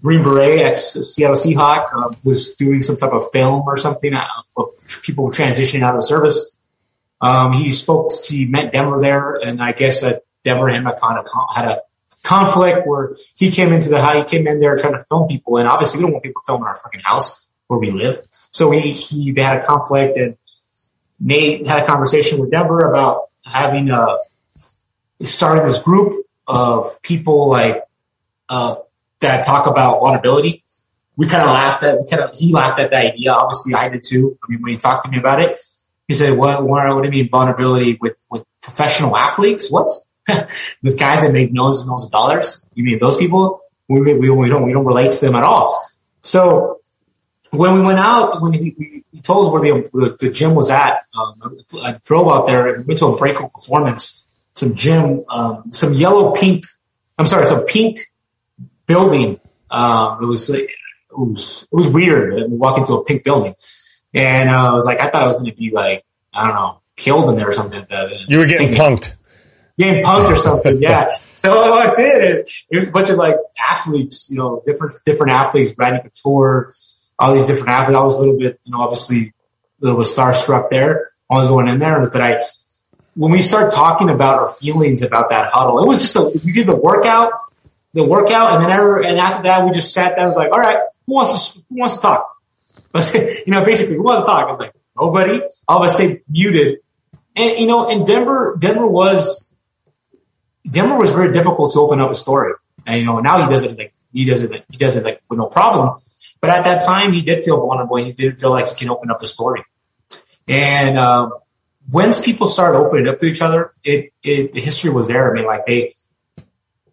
Green Beret, ex Seattle Seahawk, uh, was doing some type of film or something. Uh, people transitioning out of service. Um, he spoke, to, he met Denver there, and I guess that Denver and him kind of had a conflict where he came into the house, he came in there trying to film people, and obviously we don't want people filming our fucking house where we live. So he, he, they had a conflict, and Nate had a conversation with Denver about having a, uh, starting this group of people like, uh, that talk about vulnerability. We kind of laughed at, we kind of, he laughed at that idea. Obviously I did too. I mean, when he talked to me about it, he said, what, what, what do you mean vulnerability with, with professional athletes? What? [LAUGHS] with guys that make millions and millions of dollars? You mean those people? We, we, we don't, we don't relate to them at all. So when we went out, when he, he told us where the, the, the gym was at, um, I drove out there and went to a performance, some gym, um, some yellow pink, I'm sorry, some pink building. Um, it was, it was, it was weird. We walk into a pink building and uh, I was like, I thought I was going to be like, I don't know, killed in there or something like that. You were getting punked. Getting punked or something, [LAUGHS] yeah. So I walked in and it was a bunch of like athletes, you know, different, different athletes, Randy Couture, all these different athletes. I was a little bit, you know, obviously a little bit starstruck there. I was going in there, but I, when we start talking about our feelings about that huddle, it was just a, we did the workout, the workout, and then ever, and after that, we just sat down. and was like, all right, who wants to, who wants to talk? [LAUGHS] But you know, basically, who wants to talk? I was like, nobody. All of us stayed muted. And, you know, and Denver, Denver was, Denver was very difficult to open up a story. And, you know, now he does it like, he does it, he does it like with no problem. But at that time, he did feel vulnerable. He did feel like he can open up the story. And, um, once people started opening up to each other, it, it, the history was there. I mean, like they,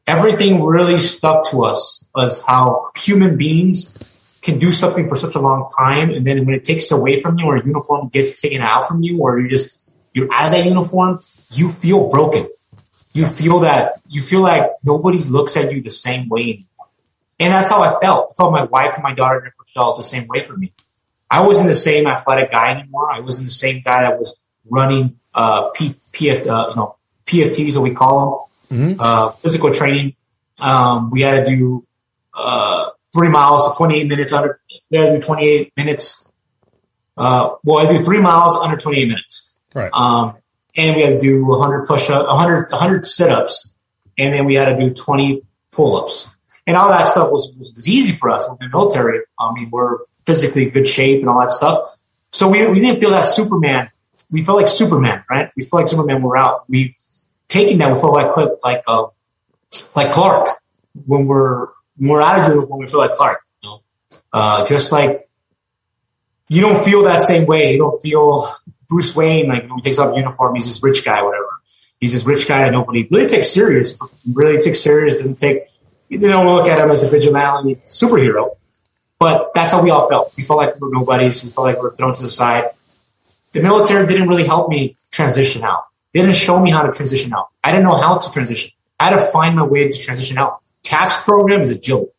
everything really stuck to us as how human beings can do something for such a long time. And then when it takes away from you or a uniform gets taken out from you or you just, you're out of that uniform, you feel broken. You feel that, you feel like nobody looks at you the same way anymore. And that's how I felt. I felt my wife and my daughter never felt the same way for me. I wasn't the same athletic guy anymore. I wasn't the same guy that was running, uh, P, PF, uh, you know, PFTs, what we call them, mm-hmm. uh, physical training. Um, we had to do, uh, three miles, 28 minutes under, we had to do 28 minutes. Uh, well, I do three miles under 28 minutes. Right. Um, and we had to do 100 push up, 100, 100 sit ups. And then we had to do 20 pull ups and all that stuff was, was, was easy for us. We're in the military. I mean, we're physically good shape and all that stuff. So we, we didn't feel that Superman. We felt like Superman, right? We felt like Superman. We're out. We taking that. We felt like like uh, like Clark when we're when we're out of uniform. We feel like Clark. You know? uh, just like you don't feel that same way. You don't feel Bruce Wayne like when he takes off uniform. He's this rich guy, whatever. He's this rich guy that nobody really takes serious. Really takes serious. Doesn't take you don't look at him as a vigilante superhero, but that's how we all felt. We felt like we were nobodies. We felt like we were thrown to the side. The military didn't really help me transition out. They didn't show me how to transition out. I didn't know how to transition. I had to find my way to transition out. TAPS program is a joke.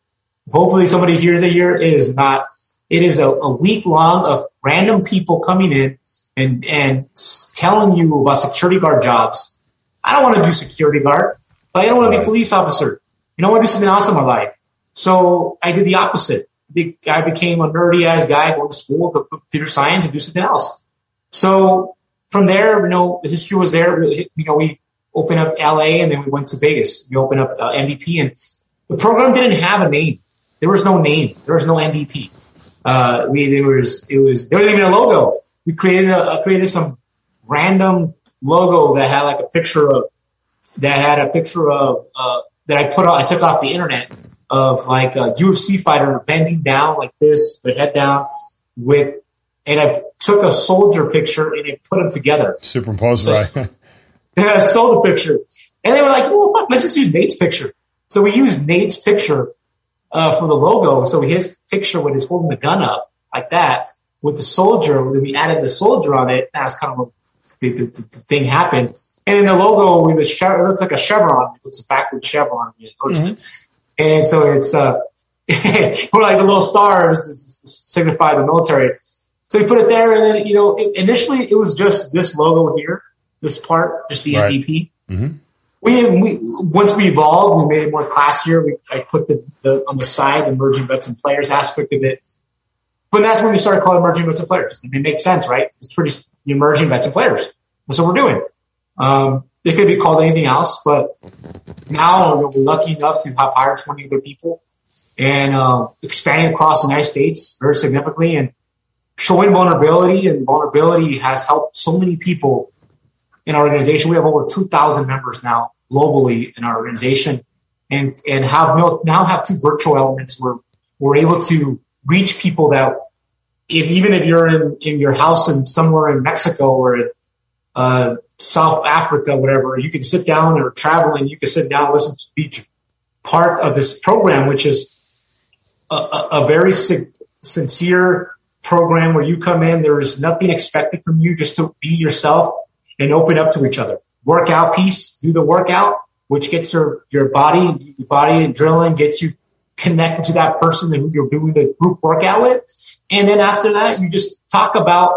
Hopefully somebody hears it here. It is not. It is a, a week long of random people coming in and, and telling you about security guard jobs. I don't want to do security guard, but I don't want to be police officer. you know, I want to do something else in my life. So I did the opposite. I became a nerdy ass guy going to school, computer science and do something else. So from there, you know, the history was there. You know, we opened up LA and then we went to Vegas. We opened up uh, MVP and the program didn't have a name. There was no name. There was no MVP. Uh, we, there was, it was, there wasn't even a logo. We created a, uh, created some random logo that had like a picture of, that had a picture of, uh, that I put on, I took off the internet of like a UFC fighter bending down like this, their head down with, and I took a soldier picture and I put them together. Superimposed, right? [LAUGHS] [LAUGHS] yeah, I sold the picture. And they were like, oh, fuck, let's just use Nate's picture. So we used Nate's picture, uh, for the logo. So his picture when he's holding the gun up like that with the soldier, when we added the soldier on it, that's kind of the, the, the, thing happened. And in the logo, with the chevron, it looks like a chevron. It looks a backward chevron. You Mm-hmm. And so it's, uh, [LAUGHS] we're like the little stars this, this signify the military. So we put it there and then, you know, it, initially it was just this logo here, this part, just the right. MVP. Mm-hmm. We, we, once we evolved, we made it more classier. We, I put the, the, on the side, the emerging vets and players aspect of it. But that's when we started calling emerging vets and players. And it makes sense, right? It's pretty the emerging vets and players. That's what we're doing. Um, it could be called anything else, but now we're lucky enough to have hired 20 other people and uh, expanding across the United States very significantly and showing vulnerability. And vulnerability has helped so many people in our organization. We have over 2,000 members now globally in our organization and, and have now have two virtual elements where we're able to reach people that if even if you're in, in your house and somewhere in Mexico or in, uh, South Africa, whatever, you can sit down or traveling, you can sit down and listen to be part of this program, which is a, a, a very si- sincere program where you come in, there is nothing expected from you just to be yourself and open up to each other. Workout piece, do the workout, which gets your, your body, your body and drilling gets you connected to that person who you're doing the group workout with. And then after that, you just talk about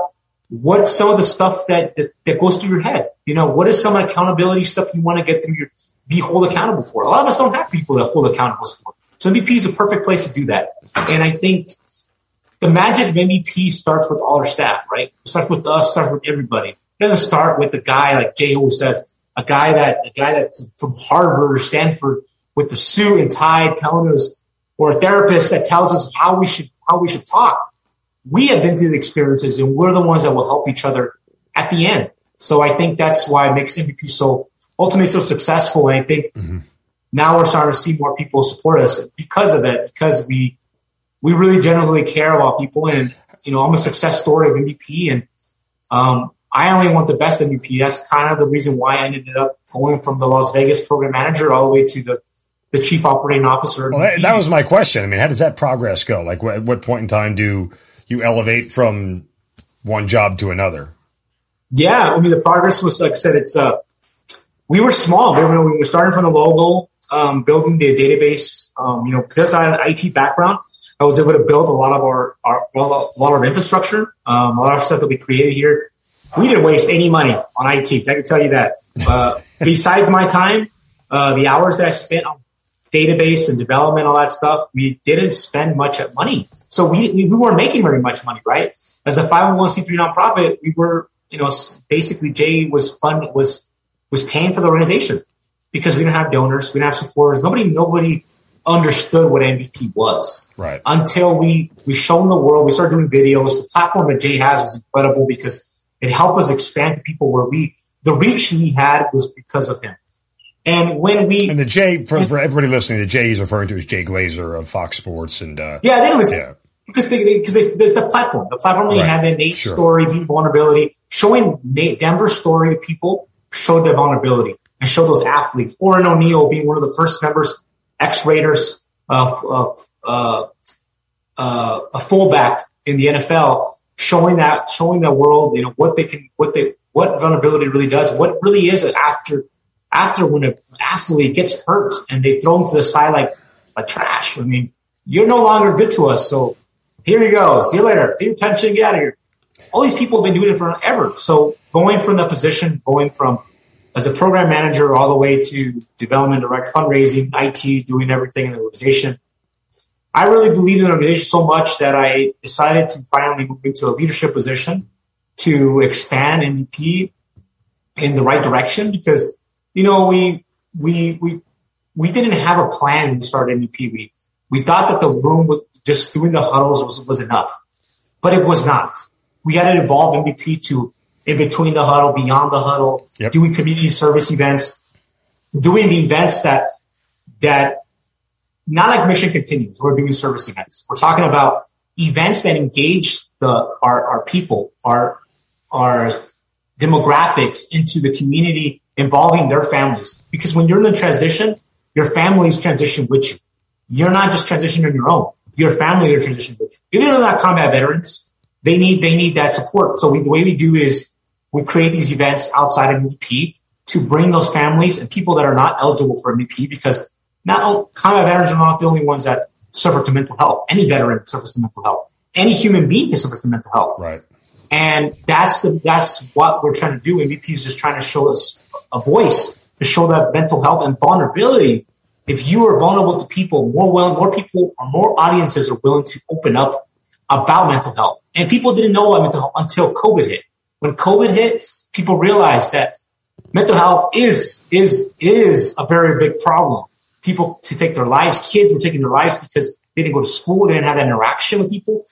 what some of the stuff that, that, that goes through your head? You know, what is some accountability stuff you want to get through your, be hold accountable for? A lot of us don't have people that hold accountable for. So MVP is a perfect place to do that. And I think the magic of MVP starts with all our staff, right? It starts with us, starts with everybody. It doesn't start with a guy like Jay always says, a guy that, a guy that's from Harvard or Stanford with the suit and tie telling us, or a therapist that tells us how we should, how we should talk we have been through the experiences and we're the ones that will help each other at the end. So I think that's why it makes MVP so ultimately so successful. And I think mm-hmm. now we're starting to see more people support us because of it, because we, we really genuinely care about people. And, you know, I'm a success story of MVP and, um, I only want the best MVP. That's kind of the reason why I ended up going from the Las Vegas program manager all the way to the, the chief operating officer. Well, that, that was my question. I mean, how does that progress go? Like, at what point in time do you elevate from one job to another? Yeah, I mean the progress was like I said, it's uh, we were small. We were, we were starting from the logo, um, building the database. Um, you know, because I had an IT background, I was able to build a lot of our, our well, a lot of infrastructure, um, a lot of stuff that we created here. We didn't waste any money on IT. I can tell you that. Uh, [LAUGHS] besides my time, uh, the hours that I spent on database and development, all that stuff, we didn't spend much at money. So we, we, we weren't making very much money, right? As a 501c3 nonprofit, we were, you know, basically Jay was fund, was, was paying for the organization because we didn't have donors, we didn't have supporters. Nobody, nobody understood what MVP was. Right. Until we, we shown the world, we started doing videos. The platform that Jay has was incredible because it helped us expand to people where we, the reach we had was because of him. And when we and the Jay for, for everybody listening, the Jay he's referring to is Jay Glazer of Fox Sports, and uh, yeah, they listen yeah. because they, because they, there's the platform, the platform that right. had the Nate sure. story, the vulnerability, showing Nate Denver's story to people, showed their vulnerability and show those athletes. Oren O'Neal being one of the first members, ex Raiders, uh, uh, uh, a fullback in the NFL, showing that showing the world, you know, what they can, what they, what vulnerability really does, what really is after after when an athlete gets hurt and they throw him to the side like a trash. I mean, you're no longer good to us. So here you go. See you later. Pay your pension. Get out of here. All these people have been doing it forever. So going from the position, going from as a program manager all the way to development, direct fundraising, IT, doing everything in the organization. I really believe in the organization so much that I decided to finally move into a leadership position to expand MVP in the right direction because, you know, we, we, we, we didn't have a plan to start MVP. We, we thought that the room was just doing the huddles was, was enough, but it was not. We had to evolve MVP to in between the huddle, beyond the huddle, yep. doing community service events, doing the events that, that not like mission continues. We're doing service events. We're talking about events that engage the, our, our people, our, our demographics into the community involving their families. Because when you're in the transition, your family's transition with you. You're not just transitioning on your own. Your family are transitioning with you. Even though they're not combat veterans, they need, they need that support. So we, the way we do is we create these events outside of MVP to bring those families and people that are not eligible for MVP because not combat veterans are not the only ones that suffer to mental health. Any veteran suffers to mental health. Any human being can suffer from mental health. Right. And that's the, that's what we're trying to do. MVP is just trying to show us a voice to show that mental health and vulnerability. If you are vulnerable to people, more well, more people or more audiences are willing to open up about mental health. And people didn't know about mental health until COVID hit. When COVID hit, people realized that mental health is, is, is a very big problem. People to take their lives, kids were taking their lives because they didn't go to school. They didn't have that interaction with people.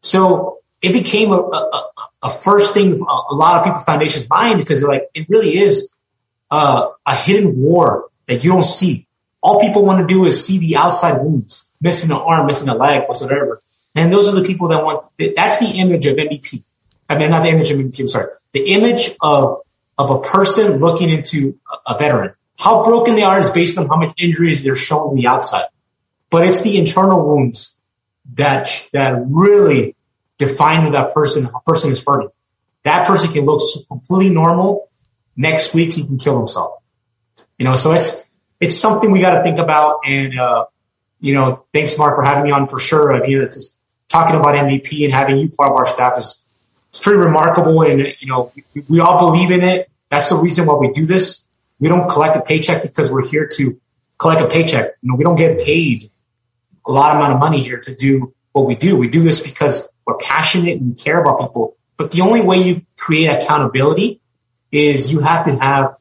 So it became a, a, a first thing a lot of people foundations mind because they're like, it really is uh, a hidden war that you don't see. All people want to do is see the outside wounds, missing an arm, missing a leg, whatsoever. And those are the people that want, that's the image of MVP. I mean, not the image of I'm sorry. The image of, of a person looking into a veteran. How broken they are is based on how much injuries they're showing on the outside. But it's the internal wounds that, that really define that person, a person is hurting. That person can look completely normal. Next week, he can kill himself. You know, so it's, it's something we got to think about. And, uh, you know, thanks, Mark, for having me on for sure. I mean, it's just talking about MVP and having you part of our staff is, it's pretty remarkable. And, you know, we, all believe in it. That's the reason why we do this. We don't collect a paycheck because we're here to collect a paycheck. You know, we don't get paid a lot amount of money here to do what we do. We do this because we're passionate and we care about people. But the only way you create accountability is you have to have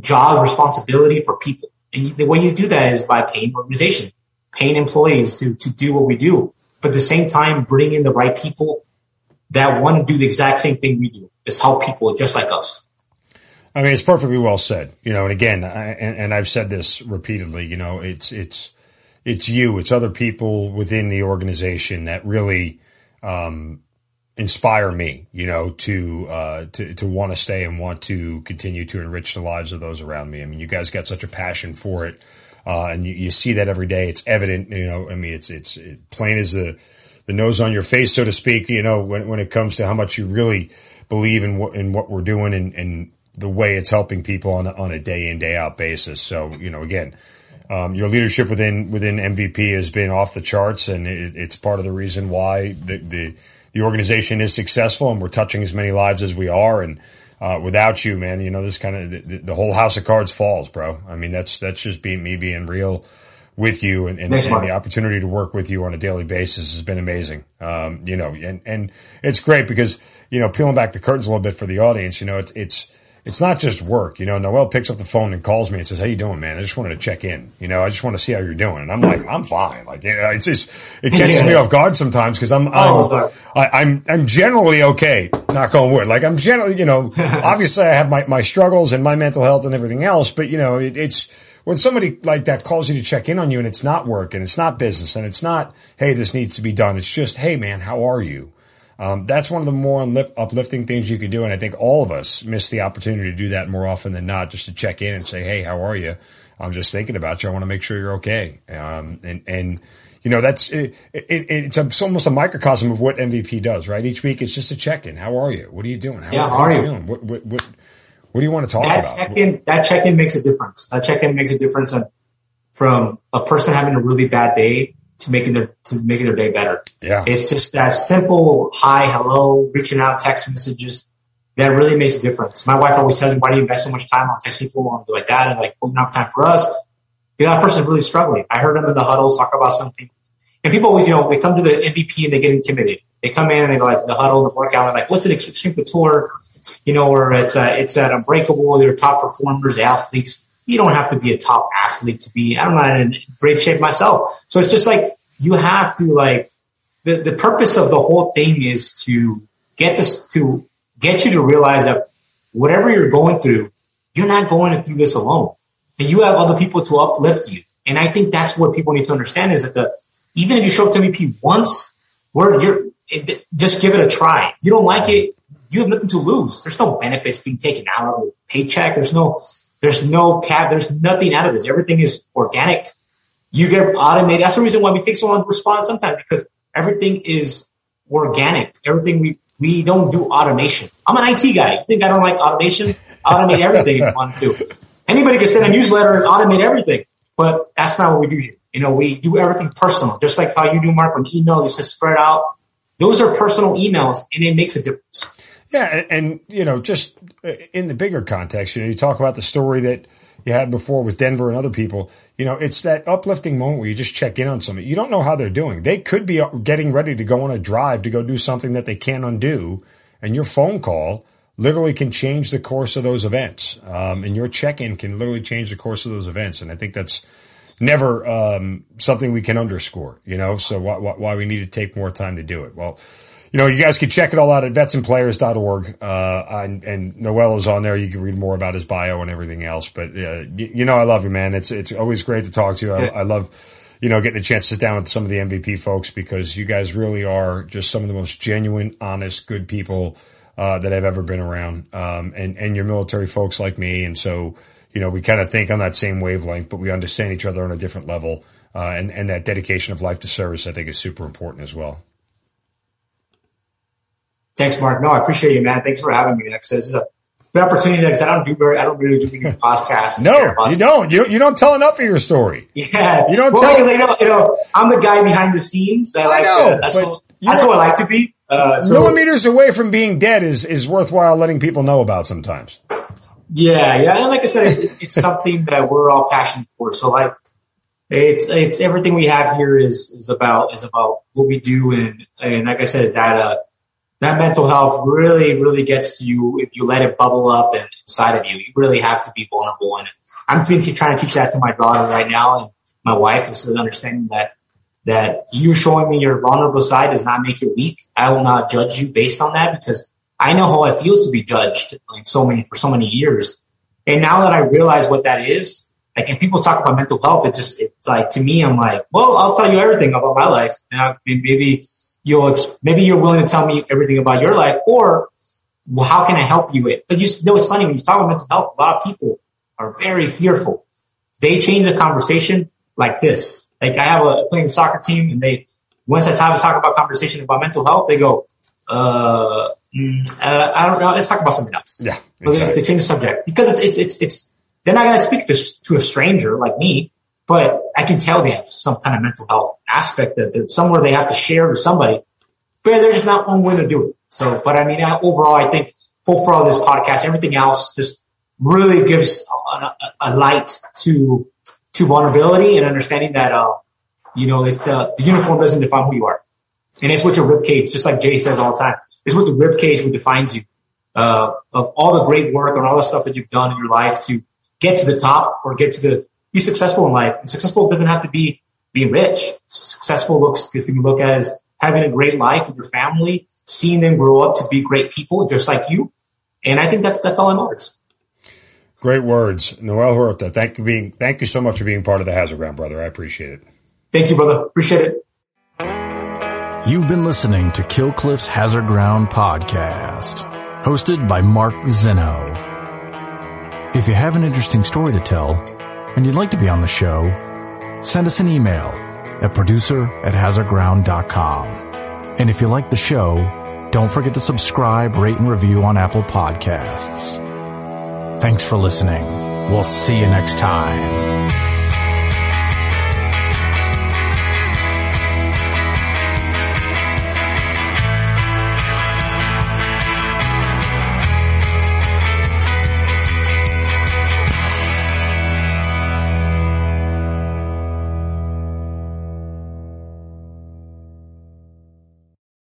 job responsibility for people. And the way you do that is by paying organization, paying employees to, to do what we do. But at the same time, bring in the right people that want to do the exact same thing we do is help people just like us. I mean, it's perfectly well said, you know, and again, I, and, and I've said this repeatedly, you know, it's, it's, it's you, it's other people within the organization that really, um, inspire me, you know, to, uh, to, to want to stay and want to continue to enrich the lives of those around me. I mean, you guys got such a passion for it. Uh, and you, you see that every day. It's evident, you know, I mean, it's, it's, it's plain as the, the nose on your face, so to speak, you know, when, when it comes to how much you really believe in what, in what we're doing and, and the way it's helping people on on a day in, day out basis. So, you know, again, um, your leadership within within MVP has been off the charts, and it, it's part of the reason why the, the, the organization is successful, and we're touching as many lives as we are. And uh, without you, man, you know this kind of the, the, whole house of cards falls, bro. I mean, that's that's just being me being real with you, and, and, and the opportunity to work with you on a daily basis has been amazing. Um, you know, and and it's great because you know peeling back the curtains a little bit for the audience, you know, it's it's it's not just work. You know, Noel picks up the phone and calls me and says, "How you doing, man? I just wanted to check in. You know, I just want to see how you're doing." And I'm like, "I'm fine." Like, you know, it's just it catches me off guard sometimes because I'm I'm, oh, I, I'm I'm generally okay. Knock on wood. Like I'm generally, you know, [LAUGHS] obviously I have my my struggles and my mental health and everything else, but you know, it, it's when somebody like that calls you to check in on you and it's not work and it's not business and it's not, hey, this needs to be done. It's just, hey, man, how are you? Um, that's one of the more uplifting things you can do. And I think all of us miss the opportunity to do that more often than not, just to check in and say, Hey, how are you? I'm just thinking about you. I want to make sure you're okay. Um, and, and, you know, that's, it, it, it's, a, it's, almost a microcosm of what MVP does, right? Each week it's just a check in. How are you? What are you doing? How, yeah, how are you? Doing? What, what, what, what do you want to talk that about? Check-in, that check-in makes a difference. That check-in makes a difference from a person having a really bad day to making their to making their day better. Yeah. It's just that simple hi, hello, reaching out, text messages. that really makes a difference. My wife always tells me, why do you invest so much time on texting people and like that? And like, well, not time for us. You know, that person's really struggling. I heard them in the huddles talk about something. And people always, you know, they come to the MVP and they get intimidated. They come in and they go like the huddle, the workout, and like, what's an Xtreme Couture? You know, or it's, uh, it's at unbreakable. They're top performers, athletes. You don't have to be a top athlete to be, I'm not in great shape myself. So it's just like, you have to like, the, the purpose of the whole thing is to get this, to get you to realize that whatever you're going through, you're not going through this alone. And you have other people to uplift you. And I think that's what people need to understand is that the, even if you show up to MVP once, where you're, it, just give it a try. You don't like it, you have nothing to lose. There's no benefits being taken out of a paycheck. There's no, there's no cap. There's nothing out of this. Everything is organic. You get automated. That's the reason why we take so long to respond sometimes because everything is organic. Everything we, we don't do automation. I'm an IT guy. You think I don't like automation? Automate everything if you want to. Anybody can send a newsletter and automate everything, but that's not what we do here. You know, we do everything personal, just like how you do, Mark, when email, you just spread out. Those are personal emails and it makes a difference. Yeah. And, and, you know, just in the bigger context, you know, you talk about the story that you had before with Denver and other people. You know, it's that uplifting moment where you just check in on somebody. You don't know how they're doing. They could be getting ready to go on a drive to go do something that they can't undo. And your phone call literally can change the course of those events. Um, and your check in can literally change the course of those events. And I think that's never um, something we can underscore, you know, so why, why, we need to take more time to do it. Well, you know, you guys can check it all out at vetsandplayers.org. Uh, and, and Noel is on there. You can read more about his bio and everything else. But, uh, you, you, know, I love you, man. It's, it's always great to talk to you. I, I love, you know, getting a chance to sit down with some of the MVP folks because you guys really are just some of the most genuine, honest, good people, uh, that I've ever been around. Um, and, and you're military folks like me. And so, you know, we kind of think on that same wavelength, but we understand each other on a different level. Uh, and, and that dedication of life to service, I think, is super important as well. Thanks, Mark. No, I appreciate you, man. Thanks for having me. Next, this is a good opportunity because I don't do very, I don't really do many podcasts. no, you don't. You, you don't tell enough of your story. [LAUGHS] Yeah. You don't well, tell. You know, you know, I'm the guy behind the scenes. I, I like know. To, that's what, that's what I like to be. Uh, so, millimeters away from being dead is, is worthwhile letting people know about sometimes. Yeah, yeah, and like I said, it's, it's something that we're all passionate for. So like, it's it's everything we have here is is about is about what we do, and and like I said, that uh that mental health really really gets to you if you let it bubble up and inside of you. You really have to be vulnerable, and I'm trying to teach that to my daughter right now, and my wife is understanding that that you showing me your vulnerable side does not make you weak. I will not judge you based on that because I know how it feels to be judged like so many, for so many years. And now that I realize what that is, like, and people talk about mental health, it just, it's like, to me, I'm like, well, I'll tell you everything about my life. And I, maybe you'll, maybe you're willing to tell me everything about your life or well, how can I help you with? But you know, it's funny when you talk about mental health, a lot of people are very fearful. They change the conversation like this. Like I have a playing soccer team and they, once I talk about conversation about mental health, they go, uh, Mm, uh, I don't know. Let's talk about something else. Yeah, exactly. to change the subject because it's it's it's, it's they're not going to speak this to a stranger like me, but I can tell they have some kind of mental health aspect that they're somewhere they have to share with somebody, but there's not one way to do it. So, but I mean, overall, I think overall this podcast, everything else just really gives a, a light to to vulnerability and understanding that uh, you know the the uniform doesn't define who you are, and it's what your rib cage, just like Jay says all the time it's what the rib cage defines you. Uh, of all the great work and all the stuff that you've done in your life to get to the top or get to the, be successful in life. And successful doesn't have to be being rich. Successful looks, because you look at as having a great life with your family, seeing them grow up to be great people just like you. And I think that's, that's all that matters. Great words. Noel Huerta, thank you being, thank you so much for being part of the Hazard Ground, brother. I appreciate it. Thank you, brother. Appreciate it. You've been listening to Kill Cliff's Hazard Ground podcast, hosted by Mark Zinno. If you have an interesting story to tell and you'd like to be on the show, send us an email at producer at hazardground.com. And if you like the show, don't forget to subscribe, rate, and review on Apple Podcasts. Thanks for listening. We'll see you next time.